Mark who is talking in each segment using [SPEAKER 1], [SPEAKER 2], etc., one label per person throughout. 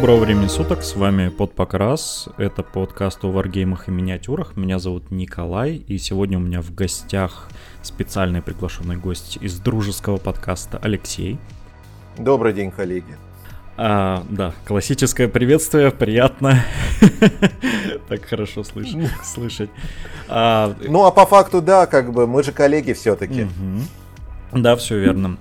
[SPEAKER 1] Доброго времени суток, с вами Подпокрас, это подкаст о варгеймах и миниатюрах, меня зовут Николай, и сегодня у меня в гостях специальный приглашенный гость из дружеского подкаста Алексей.
[SPEAKER 2] Добрый день, коллеги.
[SPEAKER 1] А, да, классическое приветствие, приятно. Так хорошо слышать.
[SPEAKER 2] А, ну, а по факту, да, как бы мы же коллеги все-таки.
[SPEAKER 1] Да, все верно.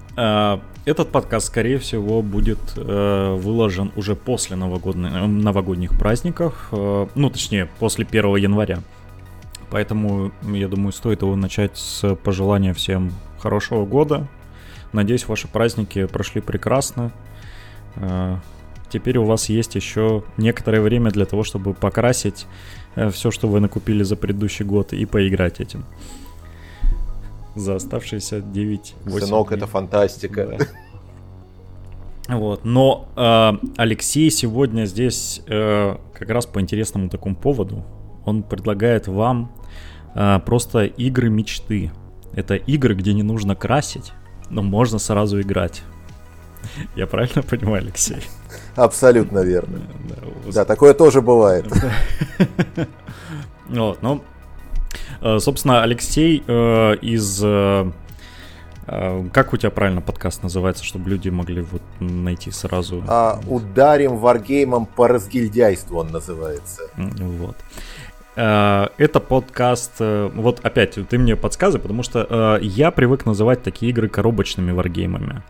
[SPEAKER 1] Этот подкаст, скорее всего, будет э, выложен уже после новогодних праздников, э, ну, точнее, после 1 января. Поэтому, я думаю, стоит его начать с пожелания всем хорошего года. Надеюсь, ваши праздники прошли прекрасно. Э, теперь у вас есть еще некоторое время для того, чтобы покрасить э, все, что вы накупили за предыдущий год, и поиграть этим. За оставшиеся 9
[SPEAKER 2] 8 Сынок, дней. это фантастика. Да.
[SPEAKER 1] Вот, но э, Алексей сегодня здесь э, как раз по интересному такому поводу. Он предлагает вам э, просто игры мечты. Это игры, где не нужно красить, но можно сразу играть. Я правильно понимаю, Алексей?
[SPEAKER 2] Абсолютно верно. Да, да такое тоже бывает.
[SPEAKER 1] Вот, ну, собственно, Алексей э, из... Э, как у тебя правильно подкаст называется, чтобы люди могли вот найти сразу?
[SPEAKER 2] А, ударим варгеймом по разгильдяйству он называется.
[SPEAKER 1] Вот. Это подкаст, вот опять ты мне подсказывай, потому что я привык называть такие игры коробочными варгеймами.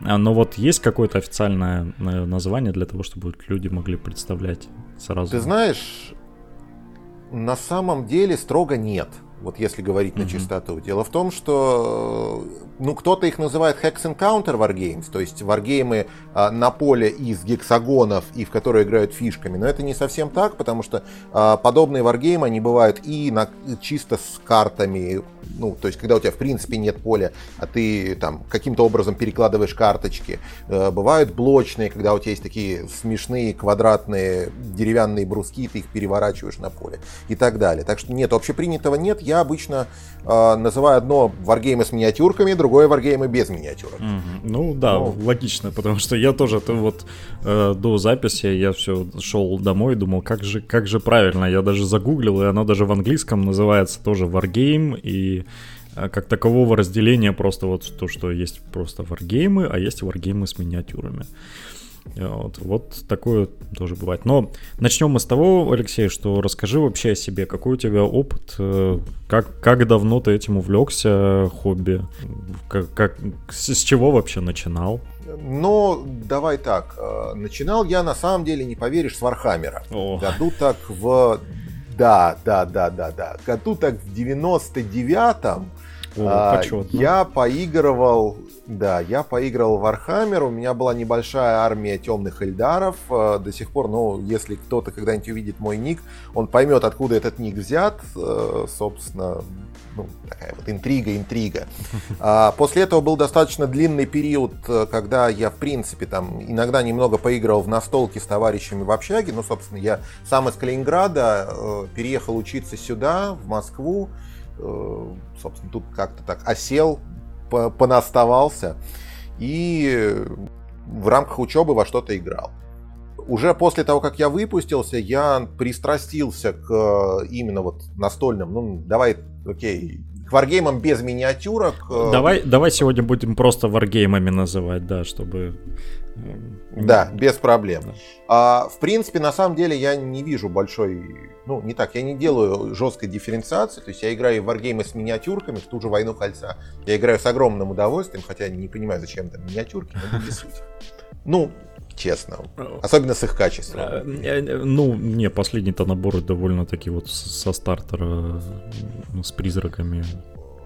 [SPEAKER 1] Но вот есть какое-то официальное название для того, чтобы люди могли представлять сразу?
[SPEAKER 2] Ты знаешь, на самом деле строго нет. Вот если говорить mm-hmm. на чистоту. Дело в том, что ну, кто-то их называет Hex Encounter Wargames, то есть варгеймы а, на поле из гексагонов и в которые играют фишками. Но это не совсем так, потому что а, подобные варгеймы, они бывают и на, чисто с картами, ну, то есть когда у тебя в принципе нет поля, а ты там каким-то образом перекладываешь карточки. А, бывают блочные, когда у тебя есть такие смешные квадратные деревянные бруски, ты их переворачиваешь на поле и так далее. Так что нет, общепринятого нет. Я обычно а, называю одно варгеймы с миниатюрками, другое варгеймы без миниатюрок.
[SPEAKER 1] Угу. Ну да, ну, логично, потому что я тоже то вот э, до записи я все шел домой и думал, как же, как же правильно. Я даже загуглил, и оно даже в английском называется тоже варгейм, и э, как такового разделения просто вот то, что есть просто варгеймы, а есть варгеймы с миниатюрами. Вот, вот такое тоже бывает. Но начнем мы с того, Алексей, что расскажи вообще о себе, какой у тебя опыт, э, как, как давно ты этим увлекся, хобби, как, как, с, с чего вообще начинал?
[SPEAKER 2] Ну, давай так. Э, начинал я, на самом деле, не поверишь, с Вархаммера. О. Году так в... Да, да, да, да, да. Году так в 99-м а, я поигрывал да, я поиграл в Warhammer, у меня была небольшая армия темных эльдаров. Э, до сих пор, ну, если кто-то когда-нибудь увидит мой ник, он поймет, откуда этот ник взят. Э, собственно, ну, такая вот интрига, интрига. А после этого был достаточно длинный период, э, когда я, в принципе, там иногда немного поиграл в настолки с товарищами в общаге. Ну, собственно, я сам из Калининграда переехал учиться сюда, в Москву. Собственно, тут как-то так осел, понаставался и в рамках учебы во что-то играл. Уже после того, как я выпустился, я пристрастился к э, именно вот настольным, ну давай, окей, к варгеймам без миниатюрок.
[SPEAKER 1] Э, давай, давай сегодня будем просто варгеймами называть, да, чтобы
[SPEAKER 2] да, без проблем. А, в принципе, на самом деле я не вижу большой... Ну, не так, я не делаю жесткой дифференциации. То есть я играю в варгеймы с миниатюрками, в ту же «Войну кольца». Я играю с огромным удовольствием, хотя не понимаю, зачем там миниатюрки, но не суть. Ну, честно. Особенно с их качеством. Э,
[SPEAKER 1] э, ну, не, последний-то набор довольно-таки вот со стартера с призраками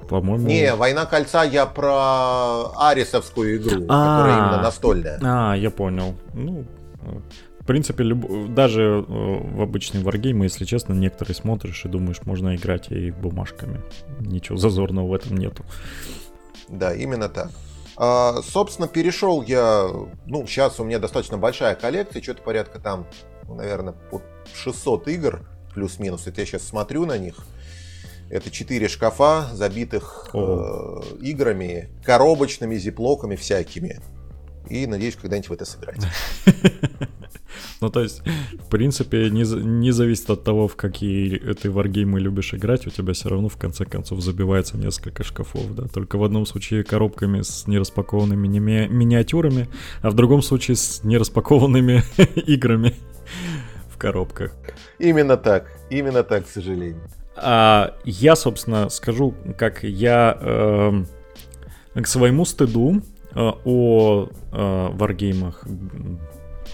[SPEAKER 1] по-моему.
[SPEAKER 2] Не, Война кольца я про Арисовскую игру, А-а-а. которая именно настольная.
[SPEAKER 1] А, я понял. Ну, в принципе, люб... даже э, в обычные варгеймы, если честно, некоторые смотришь и думаешь, можно играть и бумажками. Ничего зазорного в этом нету.
[SPEAKER 2] Да, именно так. А, собственно, перешел я, ну, сейчас у меня достаточно большая коллекция, что-то порядка там, ну, наверное, под 600 игр, плюс-минус. Это я сейчас смотрю на них. Это четыре шкафа, забитых э, играми, коробочными, зиплоками всякими. И надеюсь, когда-нибудь в это сыграть.
[SPEAKER 1] Ну, то есть, в принципе, не, не зависит от того, в какие ты варгеймы любишь играть, у тебя все равно, в конце концов, забивается несколько шкафов, да. Только в одном случае коробками с нераспакованными ми- миниатюрами, а в другом случае с нераспакованными играми в коробках.
[SPEAKER 2] Именно так, именно так, к сожалению.
[SPEAKER 1] А, я, собственно, скажу, как я э, к своему стыду э, о э, варгеймах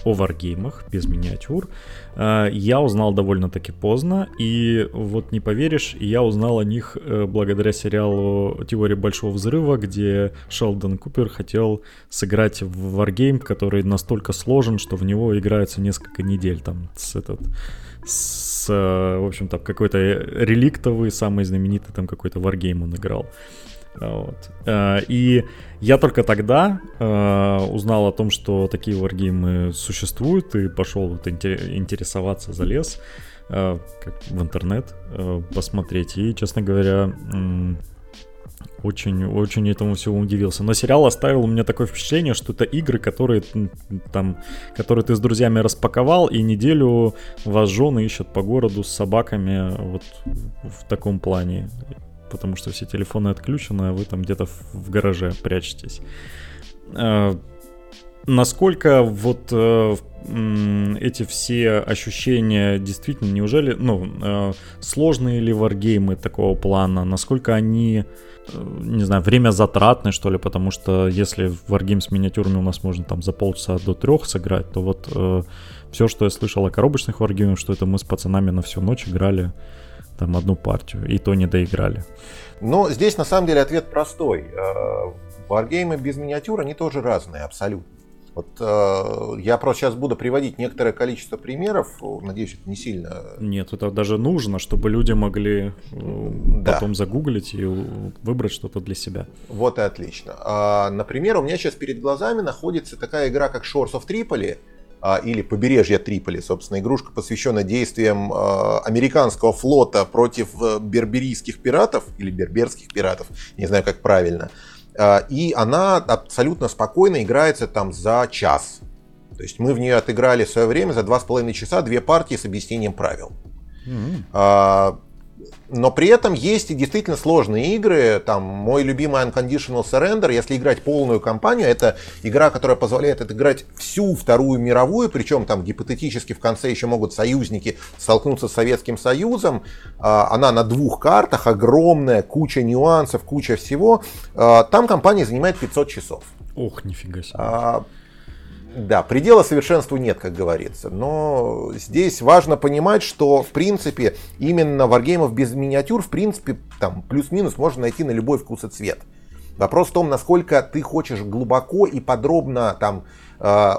[SPEAKER 1] о варгеймах без миниатюр э, я узнал довольно-таки поздно, и вот не поверишь, я узнал о них э, благодаря сериалу «Теория Большого Взрыва», где Шелдон Купер хотел сыграть в варгейм, который настолько сложен, что в него играется несколько недель, там, с этот с, э, в общем-то, какой-то реликтовый, самый знаменитый там какой-то варгейм он играл. Вот. Э, и я только тогда э, узнал о том, что такие варгеймы существуют, и пошел вот интересоваться, залез как в интернет посмотреть. И, честно говоря, очень, очень этому всему удивился. Но сериал оставил у меня такое впечатление, что это игры, которые там, которые ты с друзьями распаковал, и неделю вас жены ищут по городу с собаками вот в таком плане. Потому что все телефоны отключены, а вы там где-то в гараже прячетесь. А, насколько вот э, эти все ощущения действительно, неужели, ну, э, сложные ли варгеймы такого плана, насколько они Э, не знаю, время затратное, что ли, потому что если в Wargame с миниатюрами у нас можно там за полчаса до трех сыграть, то вот все, что я слышал о коробочных Wargame, что это мы с пацанами на всю ночь играли там одну партию, и то не доиграли.
[SPEAKER 2] Но здесь на самом деле ответ простой. Варгеймы без миниатюр, они тоже разные абсолютно. Вот э, я просто сейчас буду приводить некоторое количество примеров. Надеюсь, это не сильно.
[SPEAKER 1] Нет, это даже нужно, чтобы люди могли э, да. потом загуглить и выбрать что-то для себя.
[SPEAKER 2] Вот и отлично. А, например, у меня сейчас перед глазами находится такая игра, как Shores of Tripoli или Побережье Триполи, собственно, игрушка, посвященная действиям а, американского флота против э, берберийских пиратов или берберских пиратов, не знаю, как правильно. А, и она абсолютно спокойно играется там за час. То есть мы в нее отыграли в свое время за два с половиной часа две партии с объяснением правил. Mm-hmm. Но при этом есть и действительно сложные игры. Там мой любимый Unconditional Surrender, если играть полную кампанию, это игра, которая позволяет отыграть всю Вторую мировую, причем там гипотетически в конце еще могут союзники столкнуться с Советским Союзом. А, она на двух картах, огромная, куча нюансов, куча всего. А, там компания занимает 500 часов.
[SPEAKER 1] Ох, нифига себе.
[SPEAKER 2] Да, предела совершенству нет, как говорится. Но здесь важно понимать, что, в принципе, именно варгеймов без миниатюр, в принципе, там плюс-минус можно найти на любой вкус и цвет. Вопрос в том, насколько ты хочешь глубоко и подробно там э,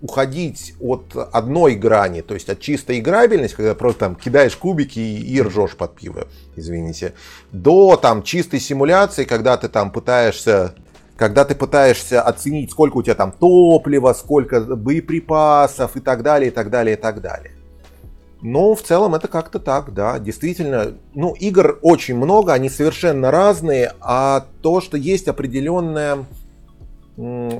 [SPEAKER 2] уходить от одной грани, то есть от чистой играбельности, когда просто там кидаешь кубики и, и ржешь под пиво, извините, до там чистой симуляции, когда ты там пытаешься когда ты пытаешься оценить, сколько у тебя там топлива, сколько боеприпасов и так далее, и так далее, и так далее. Но в целом это как-то так, да, действительно. Ну, игр очень много, они совершенно разные, а то, что есть определенная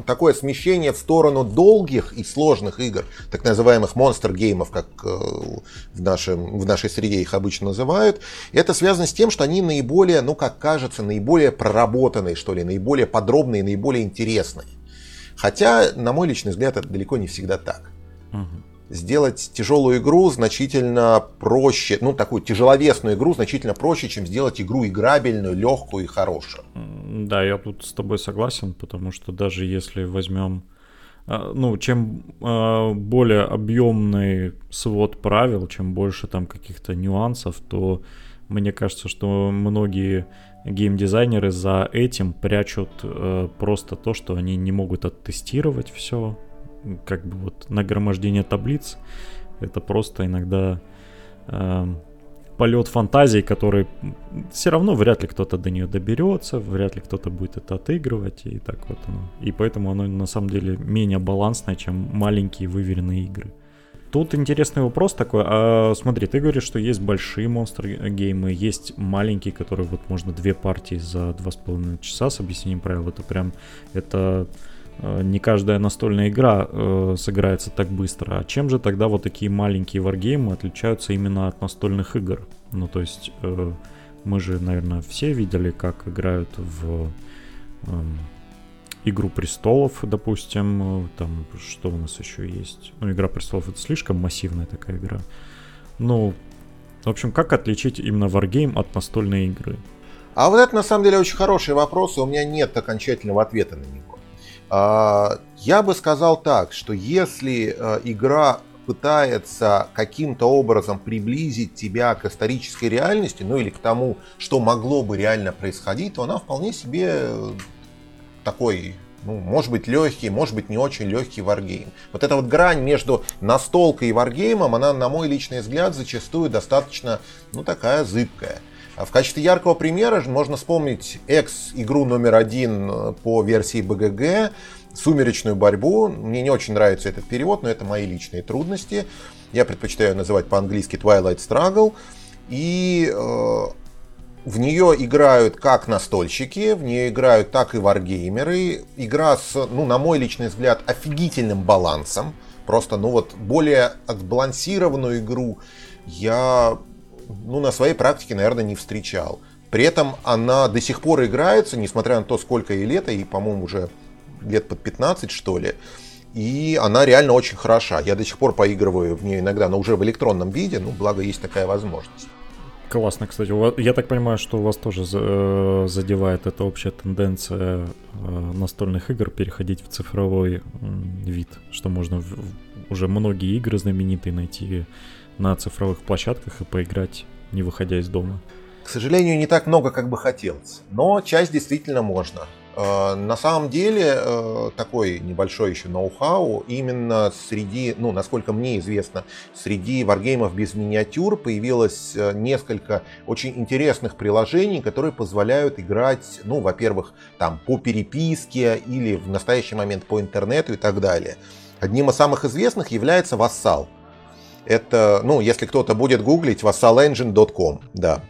[SPEAKER 2] такое смещение в сторону долгих и сложных игр, так называемых монстр-геймов, как э, в, нашем, в нашей среде их обычно называют. это связано с тем, что они наиболее, ну как кажется, наиболее проработанные, что ли, наиболее подробные, наиболее интересные. Хотя, на мой личный взгляд, это далеко не всегда так. Угу сделать тяжелую игру значительно проще, ну, такую тяжеловесную игру значительно проще, чем сделать игру играбельную, легкую и хорошую.
[SPEAKER 1] Да, я тут с тобой согласен, потому что даже если возьмем а, ну, чем а, более объемный свод правил, чем больше там каких-то нюансов, то мне кажется, что многие геймдизайнеры за этим прячут э, просто то, что они не могут оттестировать все, как бы вот нагромождение таблиц. Это просто иногда э, полет фантазии, который все равно вряд ли кто-то до нее доберется, вряд ли кто-то будет это отыгрывать, и так вот оно. И поэтому оно на самом деле менее балансное, чем маленькие выверенные игры. Тут интересный вопрос такой. А, смотри, ты говоришь, что есть большие монстры геймы, есть маленькие, которые вот можно две партии за два с половиной часа с объяснением правил. Это прям, это э, не каждая настольная игра э, сыграется так быстро. А чем же тогда вот такие маленькие варгеймы отличаются именно от настольных игр? Ну, то есть э, мы же, наверное, все видели, как играют в э, Игру престолов, допустим, э, там что у нас еще есть? Ну, Игра престолов это слишком массивная такая игра. Ну, в общем, как отличить именно Wargame от настольной игры?
[SPEAKER 2] А вот это на самом деле очень хороший вопрос, и у меня нет окончательного ответа на него. А, я бы сказал так, что если э, игра пытается каким-то образом приблизить тебя к исторической реальности, ну или к тому, что могло бы реально происходить, то она вполне себе э, такой ну, может быть легкий, может быть не очень легкий варгейм. Вот эта вот грань между настолкой и варгеймом, она, на мой личный взгляд, зачастую достаточно, ну, такая зыбкая. А в качестве яркого примера можно вспомнить экс-игру номер один э, по версии BGG, «Сумеречную борьбу». Мне не очень нравится этот перевод, но это мои личные трудности. Я предпочитаю называть по-английски Twilight Struggle. И э, в нее играют как настольщики, в нее играют так и варгеймеры. Игра с, ну, на мой личный взгляд, офигительным балансом. Просто, ну вот, более отбалансированную игру я, ну, на своей практике, наверное, не встречал. При этом она до сих пор играется, несмотря на то, сколько ей лет, и, по-моему, уже лет под 15, что ли. И она реально очень хороша. Я до сих пор поигрываю в нее иногда, но уже в электронном виде, ну, благо есть такая возможность.
[SPEAKER 1] Классно, кстати. Я так понимаю, что у вас тоже э, задевает эта общая тенденция э, настольных игр переходить в цифровой вид, что можно уже многие игры знаменитые найти на цифровых площадках и поиграть, не выходя из дома.
[SPEAKER 2] К сожалению, не так много, как бы хотелось, но часть действительно можно. Э, на самом деле, э, такой небольшой еще ноу-хау, именно среди, ну, насколько мне известно, среди варгеймов без миниатюр появилось э, несколько очень интересных приложений, которые позволяют играть, ну, во-первых, там, по переписке или в настоящий момент по интернету и так далее. Одним из самых известных является Vassal. Это, ну, если кто-то будет гуглить, vassalengine.com, да.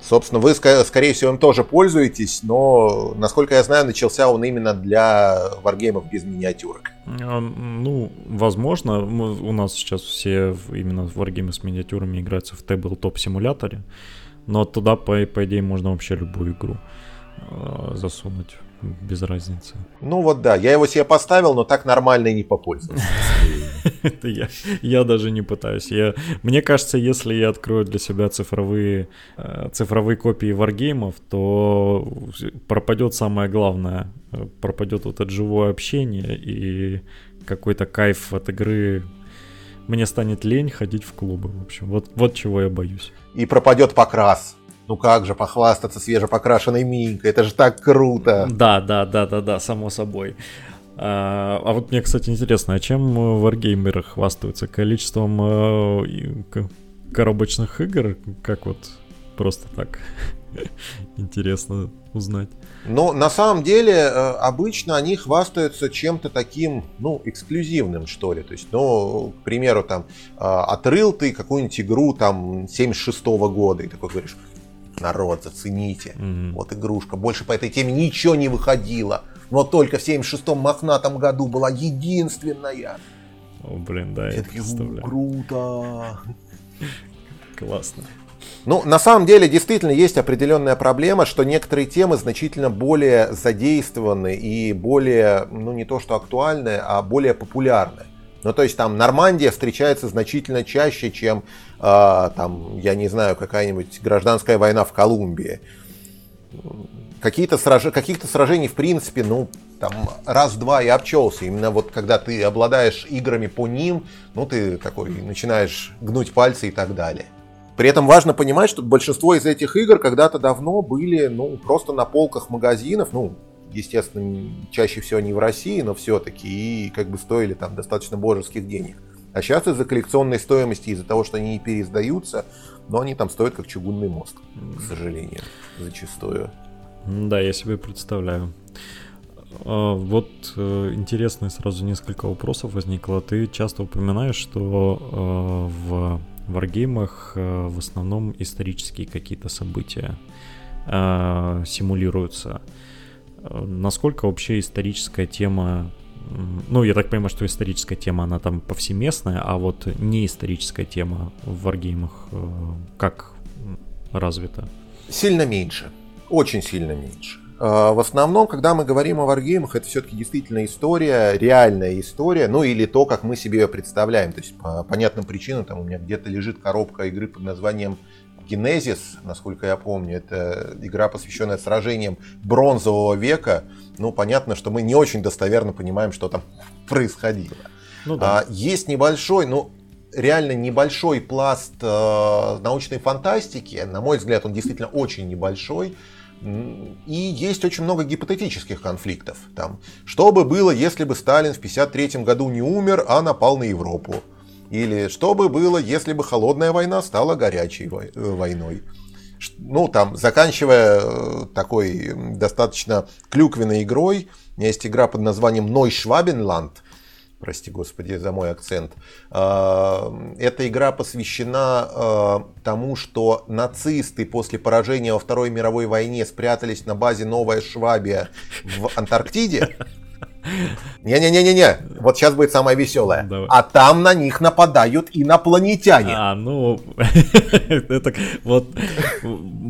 [SPEAKER 2] Собственно, вы, скорее всего, им тоже пользуетесь, но, насколько я знаю, начался он именно для варгеймов без миниатюрок.
[SPEAKER 1] А, ну, возможно. У нас сейчас все именно варгеймы с миниатюрами играются в Tabletop симуляторе, но туда, по, по идее, можно вообще любую игру э, засунуть без разницы.
[SPEAKER 2] Ну вот да, я его себе поставил, но так нормально и не попользовался.
[SPEAKER 1] Это я, я даже не пытаюсь. Я, мне кажется, если я открою для себя цифровые, э, цифровые копии варгеймов, то пропадет самое главное. Пропадет вот это живое общение и какой-то кайф от игры. Мне станет лень ходить в клубы. В общем, вот, вот чего я боюсь.
[SPEAKER 2] И пропадет покрас. Ну как же похвастаться свежепокрашенной Минькой, это же так круто.
[SPEAKER 1] Да, да, да, да, да, само собой. А, а вот мне, кстати, интересно, а чем варгеймеры хвастаются? Количеством э, коробочных игр? Как вот просто так? Интересно узнать.
[SPEAKER 2] Но на самом деле э, обычно они хвастаются чем-то таким, ну, эксклюзивным, что ли. То есть, ну, к примеру, там, э, отрыл ты какую-нибудь игру там 76 -го года и такой говоришь, народ, зацените, mm-hmm. вот игрушка. Больше по этой теме ничего не выходило. Но только в 76-м мохнатом году была единственная.
[SPEAKER 1] О, блин, да, я это представляю.
[SPEAKER 2] Круто.
[SPEAKER 1] Классно.
[SPEAKER 2] Ну, на самом деле, действительно есть определенная проблема, что некоторые темы значительно более задействованы и более, ну, не то что актуальны, а более популярны. Ну, то есть там Нормандия встречается значительно чаще, чем, э, там, я не знаю, какая-нибудь гражданская война в Колумбии. Какие-то сраж... Каких-то сражений, в принципе, ну, там, раз-два и обчелся. Именно вот когда ты обладаешь играми по ним, ну, ты такой начинаешь гнуть пальцы и так далее. При этом важно понимать, что большинство из этих игр когда-то давно были, ну, просто на полках магазинов, ну, естественно, чаще всего не в России, но все-таки, и как бы стоили там достаточно божеских денег. А сейчас из-за коллекционной стоимости, из-за того, что они не переиздаются, но они там стоят как чугунный мост, к сожалению, зачастую.
[SPEAKER 1] Да, я себе представляю. А, вот э, интересно сразу несколько вопросов возникло. Ты часто упоминаешь, что э, в варгеймах э, в основном исторические какие-то события симулируются. Насколько вообще историческая тема ну, я так понимаю, что историческая тема, она там повсеместная, а вот не историческая тема в варгеймах как развита?
[SPEAKER 2] Сильно меньше. Очень сильно меньше. А, в основном, когда мы говорим о варгеймах, это все-таки действительно история, реальная история, ну или то, как мы себе ее представляем. То есть по понятным причинам там у меня где-то лежит коробка игры под названием Генезис, насколько я помню, это игра, посвященная сражениям бронзового века. Ну, понятно, что мы не очень достоверно понимаем, что там происходило. Ну, да. а, есть небольшой, ну, реально небольшой пласт э, научной фантастики. На мой взгляд, он действительно очень небольшой. И есть очень много гипотетических конфликтов. Там, что бы было, если бы Сталин в 1953 году не умер, а напал на Европу? Или что бы было, если бы холодная война стала горячей э, войной? Ну, там, заканчивая э, такой достаточно клюквенной игрой, у меня есть игра под названием Ной Швабенланд, прости господи за мой акцент. А, эта игра посвящена а, тому, что нацисты после поражения во Второй мировой войне спрятались на базе Новая Швабия в Антарктиде. Не-не-не-не-не, вот сейчас будет самое веселое. Давай. А там на них нападают инопланетяне.
[SPEAKER 1] А, ну, это вот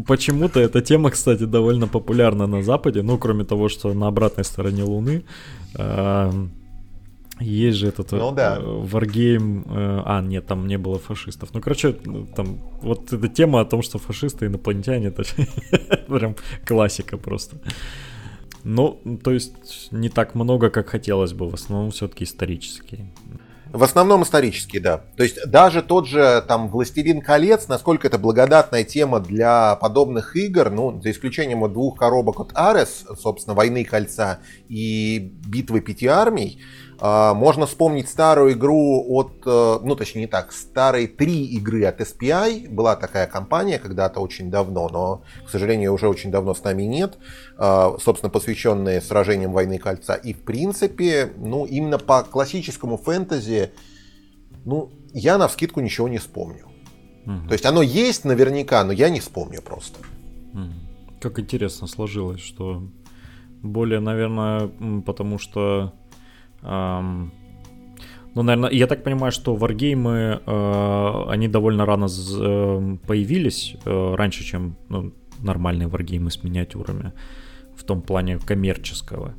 [SPEAKER 1] почему-то эта тема, кстати, довольно популярна на Западе, ну, кроме того, что на обратной стороне Луны. Есть же этот ну, да. Wargame. Э, а, нет, там не было фашистов. Ну, короче, там вот эта тема о том, что фашисты инопланетяне, это прям классика просто. Ну, то есть не так много, как хотелось бы, в основном все-таки исторические.
[SPEAKER 2] В основном исторические, да. То есть даже тот же там «Властелин колец», насколько это благодатная тема для подобных игр, ну, за исключением вот двух коробок от Арес, собственно, «Войны кольца» и «Битвы пяти армий», можно вспомнить старую игру от, э, ну точнее не так, старые три игры от SPI. Была такая компания когда-то очень давно, но, к сожалению, уже очень давно с нами нет. А, собственно, посвященные сражениям войны кольца. И, в принципе, ну, именно по классическому фэнтези, ну, я на вскидку ничего не вспомню. Угу. То есть оно есть наверняка, но я не вспомню просто.
[SPEAKER 1] Как интересно сложилось, что более, наверное, потому что ну, наверное, я так понимаю, что варгеймы, э, они довольно рано э, появились, э, раньше, чем ну, нормальные варгеймы с миниатюрами, в том плане коммерческого.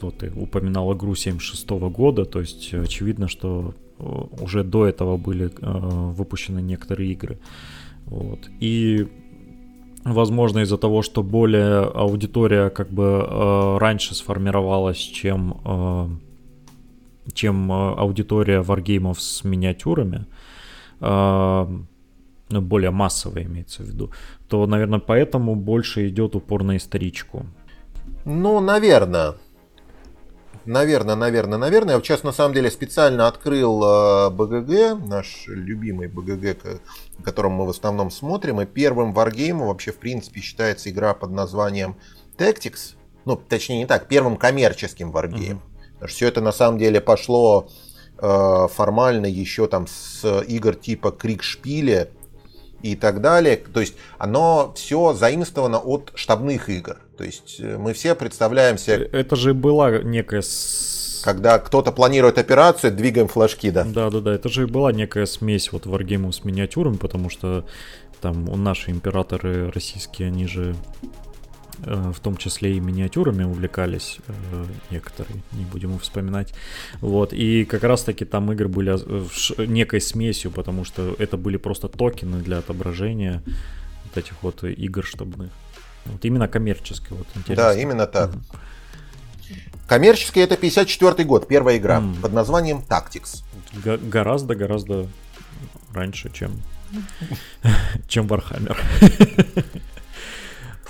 [SPEAKER 1] Вот ты упоминал игру 76 года, то есть очевидно, что уже до этого были выпущены некоторые игры. Вот. И возможно из-за того, что более аудитория как бы раньше сформировалась, чем чем э, аудитория варгеймов с миниатюрами, э, ну, более массовая имеется в виду, то, наверное, поэтому больше идет упор на историчку.
[SPEAKER 2] Ну, наверное. Наверное, наверное, наверное. Я сейчас на самом деле специально открыл э, БГГ, наш любимый БГГ, которым мы в основном смотрим. И первым варгеймом вообще, в принципе, считается игра под названием Tactics. Ну, точнее, не так, первым коммерческим варгеймом. Mm-hmm. Потому что все это на самом деле пошло э, формально еще там с игр типа Крикшпиле и так далее. То есть оно все заимствовано от штабных игр. То есть э, мы все представляем себе...
[SPEAKER 1] Это же была некая...
[SPEAKER 2] Когда кто-то планирует операцию, двигаем флажки, да.
[SPEAKER 1] Да, да, да. Это же была некая смесь вот варгеймов с миниатюрами, потому что там у наши императоры российские, они же Э, в том числе и миниатюрами увлекались э, некоторые, не будем их вспоминать. Вот, и как раз-таки там игры были э, некой смесью, потому что это были просто токены для отображения вот этих вот игр штабных. Вот именно коммерческие, вот
[SPEAKER 2] интересно. Да, именно так. Mm. Коммерческий это 54 год, первая игра mm. под названием Tactics.
[SPEAKER 1] Гораздо-гораздо раньше, чем чем Warhammer.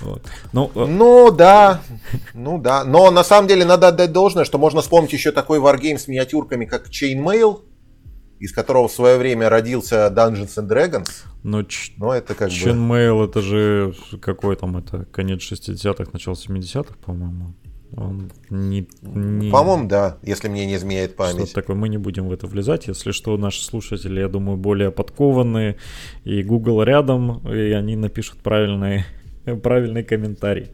[SPEAKER 2] Вот. Ну, э, ну да, ну да. Но на самом деле надо отдать должное, что можно вспомнить еще такой варгейм с миниатюрками, как Chainmail, из которого в свое время родился Dungeons and Dragons.
[SPEAKER 1] Но, ч- Но это как Chainmail бы... это же какой там это конец 60-х, начало 70-х, по-моему. Он не,
[SPEAKER 2] не... По-моему, да, если мне не изменяет память.
[SPEAKER 1] Что такое, мы не будем в это влезать. Если что, наши слушатели, я думаю, более подкованные, и Google рядом, и они напишут правильные правильный комментарий.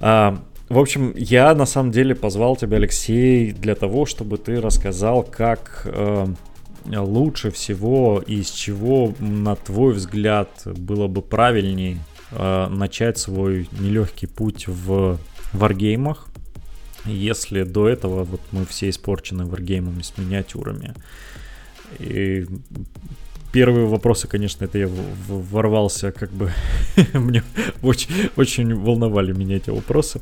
[SPEAKER 1] А, В общем, я на самом деле позвал тебя, Алексей, для того, чтобы ты рассказал, как э, лучше всего и из чего, на твой взгляд, было бы правильней э, начать свой нелегкий путь в варгеймах, если до этого вот мы все испорчены варгеймами с миниатюрами. И первые вопросы, конечно, это я ворвался, как бы мне очень, очень волновали меня эти вопросы.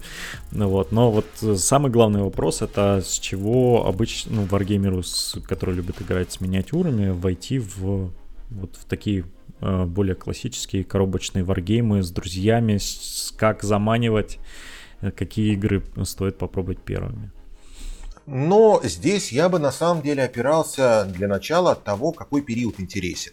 [SPEAKER 1] Ну, вот. Но вот самый главный вопрос это с чего обычно, ну, варгеймеру, который любит играть с миниатюрами, войти в вот в такие э, более классические коробочные варгеймы с друзьями, с, как заманивать, э, какие игры стоит попробовать первыми.
[SPEAKER 2] Но здесь я бы на самом деле опирался для начала от того, какой период интересен.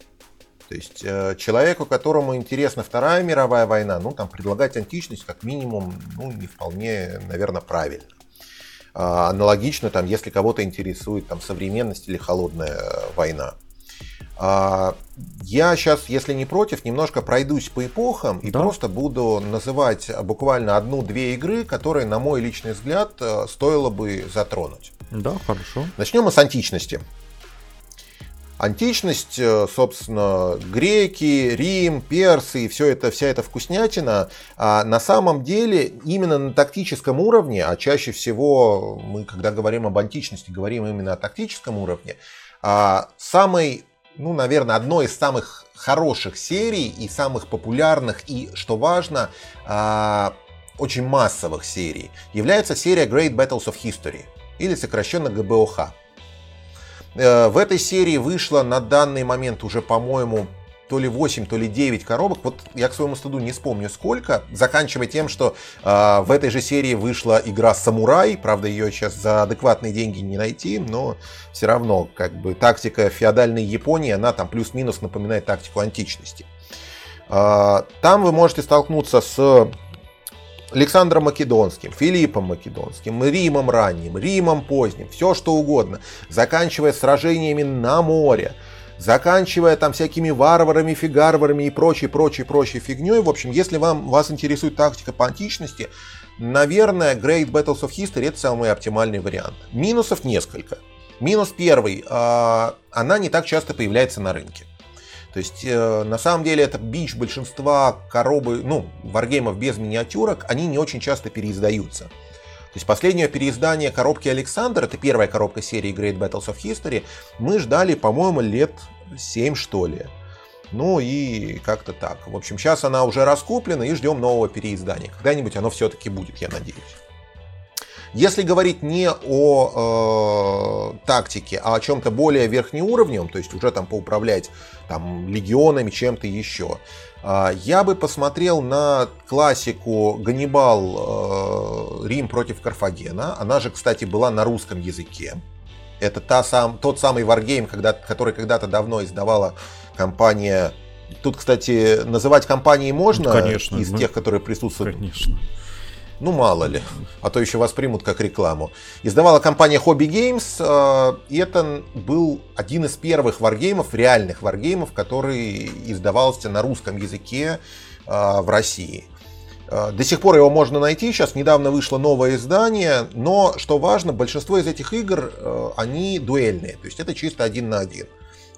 [SPEAKER 2] То есть э, человеку, которому интересна Вторая мировая война, ну там предлагать античность как минимум, ну не вполне, наверное, правильно. А, аналогично, там, если кого-то интересует там современность или холодная э, война. А, я сейчас, если не против, немножко пройдусь по эпохам и да. просто буду называть буквально одну-две игры, которые, на мой личный взгляд, э, стоило бы затронуть.
[SPEAKER 1] Да, хорошо.
[SPEAKER 2] Начнем мы с античности. Античность, э, собственно, греки, Рим, персы и все это, вся эта вкуснятина, а на самом деле именно на тактическом уровне, а чаще всего мы, когда говорим об античности, говорим именно о тактическом уровне, а самый ну, наверное, одной из самых хороших серий и самых популярных и, что важно, а, очень массовых серий является серия Great Battles of History или сокращенно ГБОХ. Э, в этой серии вышло на данный момент уже, по-моему, то ли 8, то ли 9 коробок. Вот я к своему стыду не вспомню сколько. Заканчивая тем, что э, в этой же серии вышла игра Самурай. Правда, ее сейчас за адекватные деньги не найти, но все равно, как бы, тактика феодальной Японии, она там плюс-минус напоминает тактику античности. Э, там вы можете столкнуться с Александром Македонским, Филиппом Македонским, Римом ранним, Римом поздним, все что угодно, заканчивая сражениями на море, заканчивая там всякими варварами, фигарварами и прочей, прочей, прочей фигней. В общем, если вам, вас интересует тактика по античности, наверное, Great Battles of History это самый оптимальный вариант. Минусов несколько. Минус первый. Э, она не так часто появляется на рынке. То есть, э, на самом деле, это бич большинства коробы, ну, варгеймов без миниатюрок, они не очень часто переиздаются. То есть последнее переиздание коробки Александр, это первая коробка серии Great Battles of History, мы ждали, по-моему, лет 7 что ли. Ну и как-то так. В общем, сейчас она уже раскуплена и ждем нового переиздания. Когда-нибудь оно все-таки будет, я надеюсь. Если говорить не о э, тактике, а о чем-то более верхнеуровневом, то есть уже там поуправлять там, легионами, чем-то еще, я бы посмотрел на классику Ганнибал э, Рим против Карфагена. Она же, кстати, была на русском языке. Это та сам, тот самый варгейм, когда, который когда-то давно издавала компания. Тут, кстати, называть компанией можно
[SPEAKER 1] Конечно,
[SPEAKER 2] из мы... тех, которые присутствуют.
[SPEAKER 1] Конечно.
[SPEAKER 2] Ну, мало ли. А то еще воспримут как рекламу. Издавала компания Hobby Games. Э, и это был один из первых варгеймов, реальных варгеймов, который издавался на русском языке э, в России. Э, до сих пор его можно найти. Сейчас недавно вышло новое издание. Но, что важно, большинство из этих игр, они дуэльные. То есть это чисто один на один.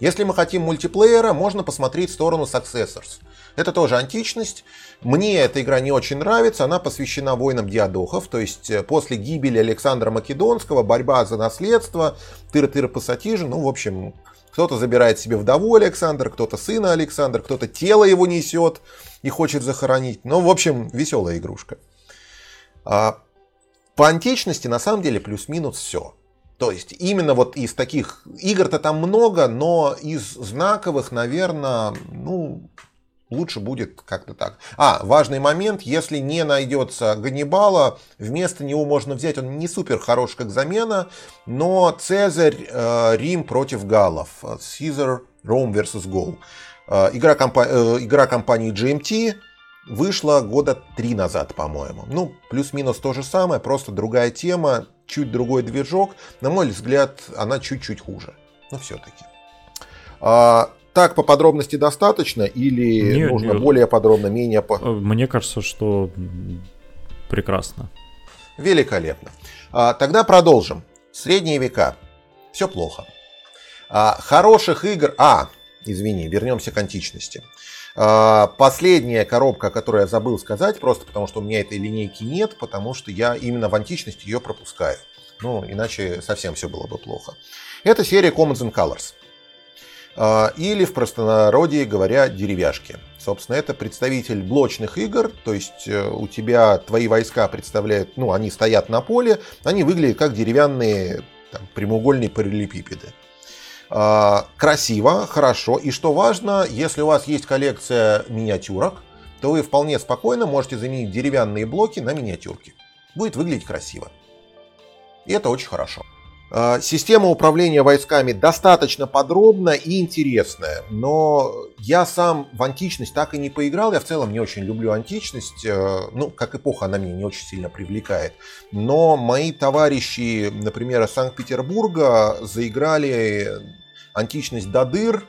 [SPEAKER 2] Если мы хотим мультиплеера, можно посмотреть в сторону Successors. Это тоже античность. Мне эта игра не очень нравится. Она посвящена войнам диадохов. То есть э, после гибели Александра Македонского, борьба за наследство, тыр-тыр пассатижи. Ну, в общем, кто-то забирает себе вдову Александра, кто-то сына Александра, кто-то тело его несет и хочет захоронить. Ну, в общем, веселая игрушка. А по античности на самом деле плюс-минус все. То есть именно вот из таких игр-то там много, но из знаковых, наверное, ну, лучше будет как-то так. А, важный момент, если не найдется Ганнибала, вместо него можно взять, он не супер хорош как замена, но Цезарь, э, Рим против галлов, Caesar, Rome vs. Gaul. Э, игра, компа- э, игра компании GMT вышла года три назад, по-моему. Ну, плюс-минус то же самое, просто другая тема, чуть другой движок. На мой взгляд, она чуть-чуть хуже. Но все-таки. Так по подробности достаточно или нужно нет. более подробно, менее по...
[SPEAKER 1] Мне кажется, что прекрасно.
[SPEAKER 2] Великолепно. А, тогда продолжим. Средние века. Все плохо. А, хороших игр... А, извини, вернемся к античности. А, последняя коробка, которую я забыл сказать, просто потому что у меня этой линейки нет, потому что я именно в античности ее пропускаю. Ну, иначе совсем все было бы плохо. Это серия Commons and Colors. А, или в простонародье говоря, деревяшки. Собственно, это представитель блочных игр, то есть э, у тебя твои войска представляют, ну, они стоят на поле, они выглядят как деревянные там, прямоугольные параллелепипеды. А, красиво, хорошо, и что важно, если у вас есть коллекция миниатюрок, то вы вполне спокойно можете заменить деревянные блоки на миниатюрки. Будет выглядеть красиво. И это очень хорошо. А, система управления войсками достаточно подробная и интересная, но я сам в античность так и не поиграл. Я в целом не очень люблю античность, э, ну, как эпоха она меня не очень сильно привлекает. Но мои товарищи, например, из Санкт-Петербурга заиграли античность до дыр.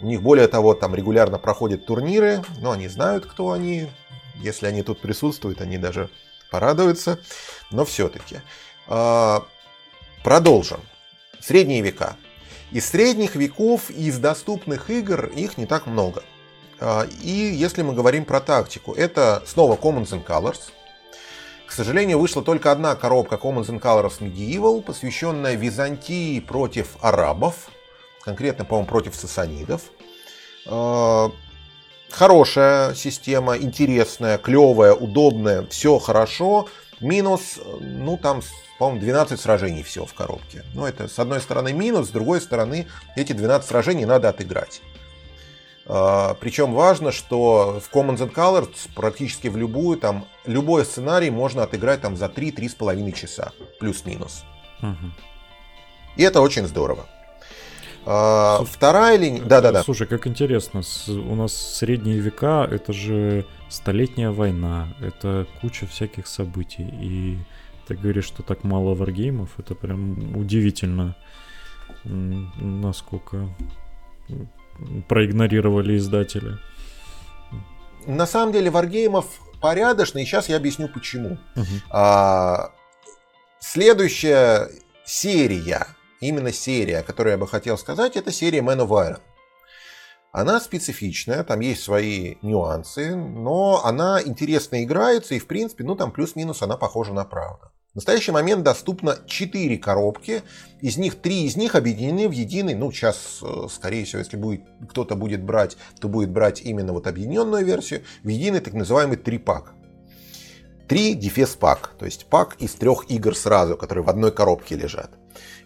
[SPEAKER 2] У них, более того, там регулярно проходят турниры, но они знают, кто они. Если они тут присутствуют, они даже порадуются. Но все-таки. Продолжим. Средние века. Из средних веков, из доступных игр, их не так много. А, и если мы говорим про тактику, это снова Commons and Colors. К сожалению, вышла только одна коробка Commons and Colors Medieval, посвященная Византии против арабов, конкретно, по-моему, против сасанидов. А, хорошая система, интересная, клевая, удобная, все хорошо. Минус, ну там по-моему, 12 сражений всего в коробке. Ну, это с одной стороны минус, с другой стороны, эти 12 сражений надо отыграть. А, Причем важно, что в Commons and Colors практически в любую, там, любой сценарий можно отыграть там за 3-3,5 часа, плюс-минус. Угу. И это очень здорово.
[SPEAKER 1] А, вторая линия... Да-да-да. Слушай, как интересно, у нас средние века, это же столетняя война, это куча всяких событий, и ты говоришь, что так мало варгеймов, это прям удивительно, насколько проигнорировали издатели.
[SPEAKER 2] На самом деле варгеймов порядочно, и сейчас я объясню почему. Угу. А, следующая серия, именно серия, о которой я бы хотел сказать, это серия Man of Iron. Она специфичная, там есть свои нюансы, но она интересно играется, и в принципе, ну там плюс-минус она похожа на правду. В настоящий момент доступно 4 коробки, из них 3 из них объединены в единый, ну сейчас, э, скорее всего, если будет, кто-то будет брать, то будет брать именно вот объединенную версию, в единый так называемый трипак. Три дефес пак, то есть пак из трех игр сразу, которые в одной коробке лежат.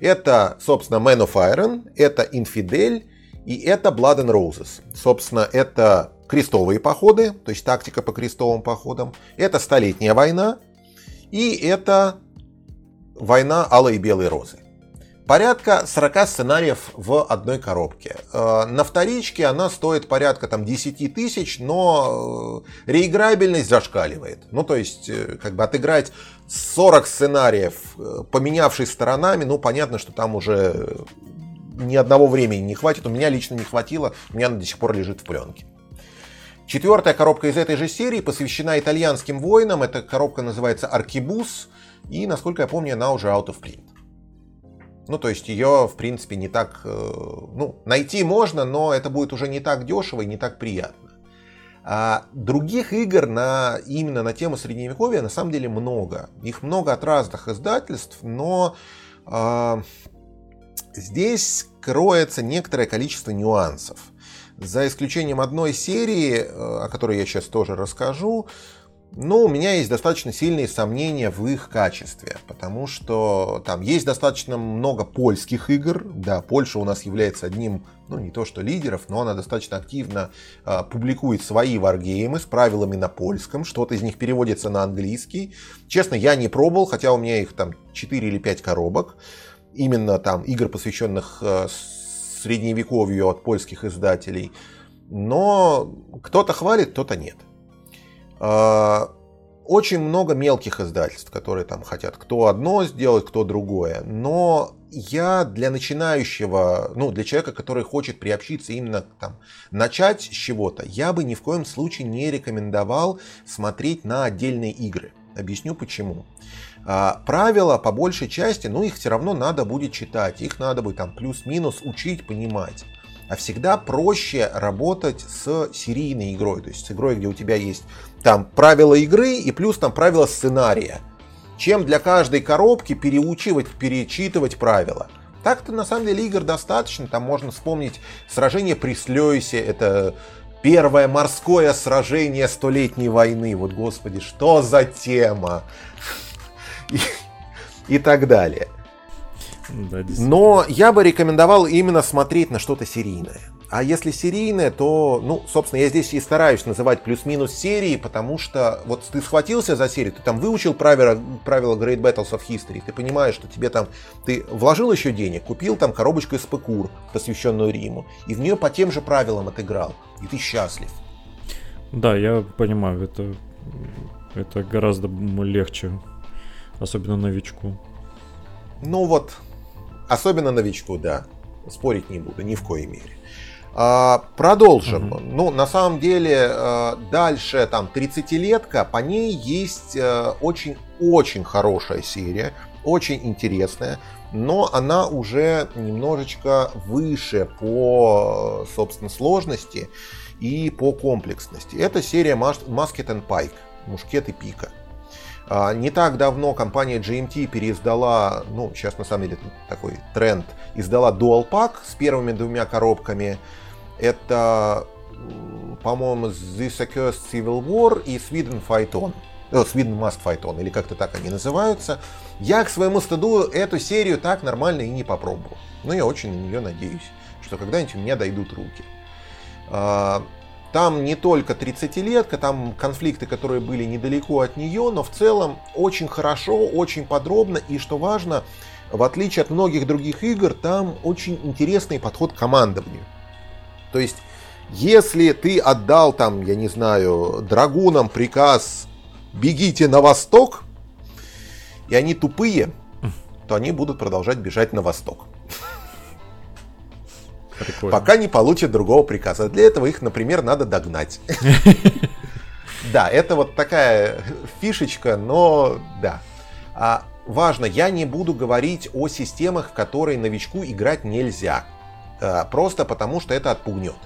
[SPEAKER 2] Это, собственно, Man of Iron, это Infidel и это Blood and Roses. Собственно, это крестовые походы, то есть тактика по крестовым походам. Это Столетняя война, и это «Война алой и белой розы». Порядка 40 сценариев в одной коробке. Э, на вторичке она стоит порядка там, 10 тысяч, но э, реиграбельность зашкаливает. Ну, то есть, э, как бы отыграть 40 сценариев, поменявшись сторонами, ну, понятно, что там уже ни одного времени не хватит. У меня лично не хватило, у меня до сих пор лежит в пленке. Четвертая коробка из этой же серии посвящена итальянским воинам. Эта коробка называется Аркибус. И, насколько я помню, она уже out of print. Ну, то есть ее, в принципе, не так... Э, ну, найти можно, но это будет уже не так дешево и не так приятно. А других игр на, именно на тему Средневековья на самом деле много. Их много от разных издательств, но э, здесь кроется некоторое количество нюансов. За исключением одной серии, э, о которой я сейчас тоже расскажу, но у меня есть достаточно сильные сомнения в их качестве, потому что там есть достаточно много польских игр. Да, Польша у нас является одним, ну не то что лидеров, но она достаточно активно э, публикует свои варгеймы с правилами на польском. Что-то из них переводится на английский. Честно, я не пробовал, хотя у меня их там 4 или 5 коробок. Именно там игр, посвященных э, средневековью от польских издателей. Но кто-то хвалит, кто-то нет. А, очень много мелких издательств, которые там хотят кто одно сделать, кто другое. Но я для начинающего, ну, для человека, который хочет приобщиться именно там, начать с чего-то, я бы ни в коем случае не рекомендовал смотреть на отдельные игры. Объясню почему. А правила, по большей части, ну, их все равно надо будет читать, их надо будет там плюс-минус учить, понимать. А всегда проще работать с серийной игрой, то есть с игрой, где у тебя есть там правила игры и плюс там правила сценария, чем для каждой коробки переучивать, перечитывать правила. Так-то на самом деле игр достаточно, там можно вспомнить сражение при Слёйсе, это первое морское сражение Столетней войны, вот господи, что за тема? И, и так далее. Да, Но я бы рекомендовал именно смотреть на что-то серийное. А если серийное, то, ну, собственно, я здесь и стараюсь называть плюс-минус серии, потому что вот ты схватился за серию, ты там выучил правила, правила Great Battles of History, ты понимаешь, что тебе там, ты вложил еще денег, купил там коробочку из Пекур, посвященную Риму, и в нее по тем же правилам отыграл, и ты счастлив.
[SPEAKER 1] Да, я понимаю, это, это гораздо легче Особенно новичку.
[SPEAKER 2] Ну вот, особенно новичку, да. Спорить не буду, ни в коей мере. А, продолжим. Угу. Ну, на самом деле, а, дальше там 30-летка, по ней есть очень-очень а, хорошая серия, очень интересная, но она уже немножечко выше по, собственно, сложности и по комплексности. Это серия Musket and Pike, Мушкет и Пика. А, не так давно компания GMT переиздала, ну, сейчас на самом деле такой тренд, издала Dual Pack с первыми двумя коробками. Это, по-моему, This Accursed Civil War и Sweden Fight On. Э, Sweden Must Fight On, или как-то так они называются. Я к своему стыду эту серию так нормально и не попробовал. Но я очень на нее надеюсь, что когда-нибудь у меня дойдут руки. Там не только 30-летка, там конфликты, которые были недалеко от нее, но в целом очень хорошо, очень подробно и, что важно, в отличие от многих других игр, там очень интересный подход к командованию. То есть, если ты отдал там, я не знаю, драгунам приказ «бегите на восток», и они тупые, то они будут продолжать бежать на восток. Прикольно. пока не получат другого приказа. Для этого их, например, надо догнать. Да, это вот такая фишечка, но да. А важно, я не буду говорить о системах, в которые новичку играть нельзя. А, просто потому, что это отпугнет.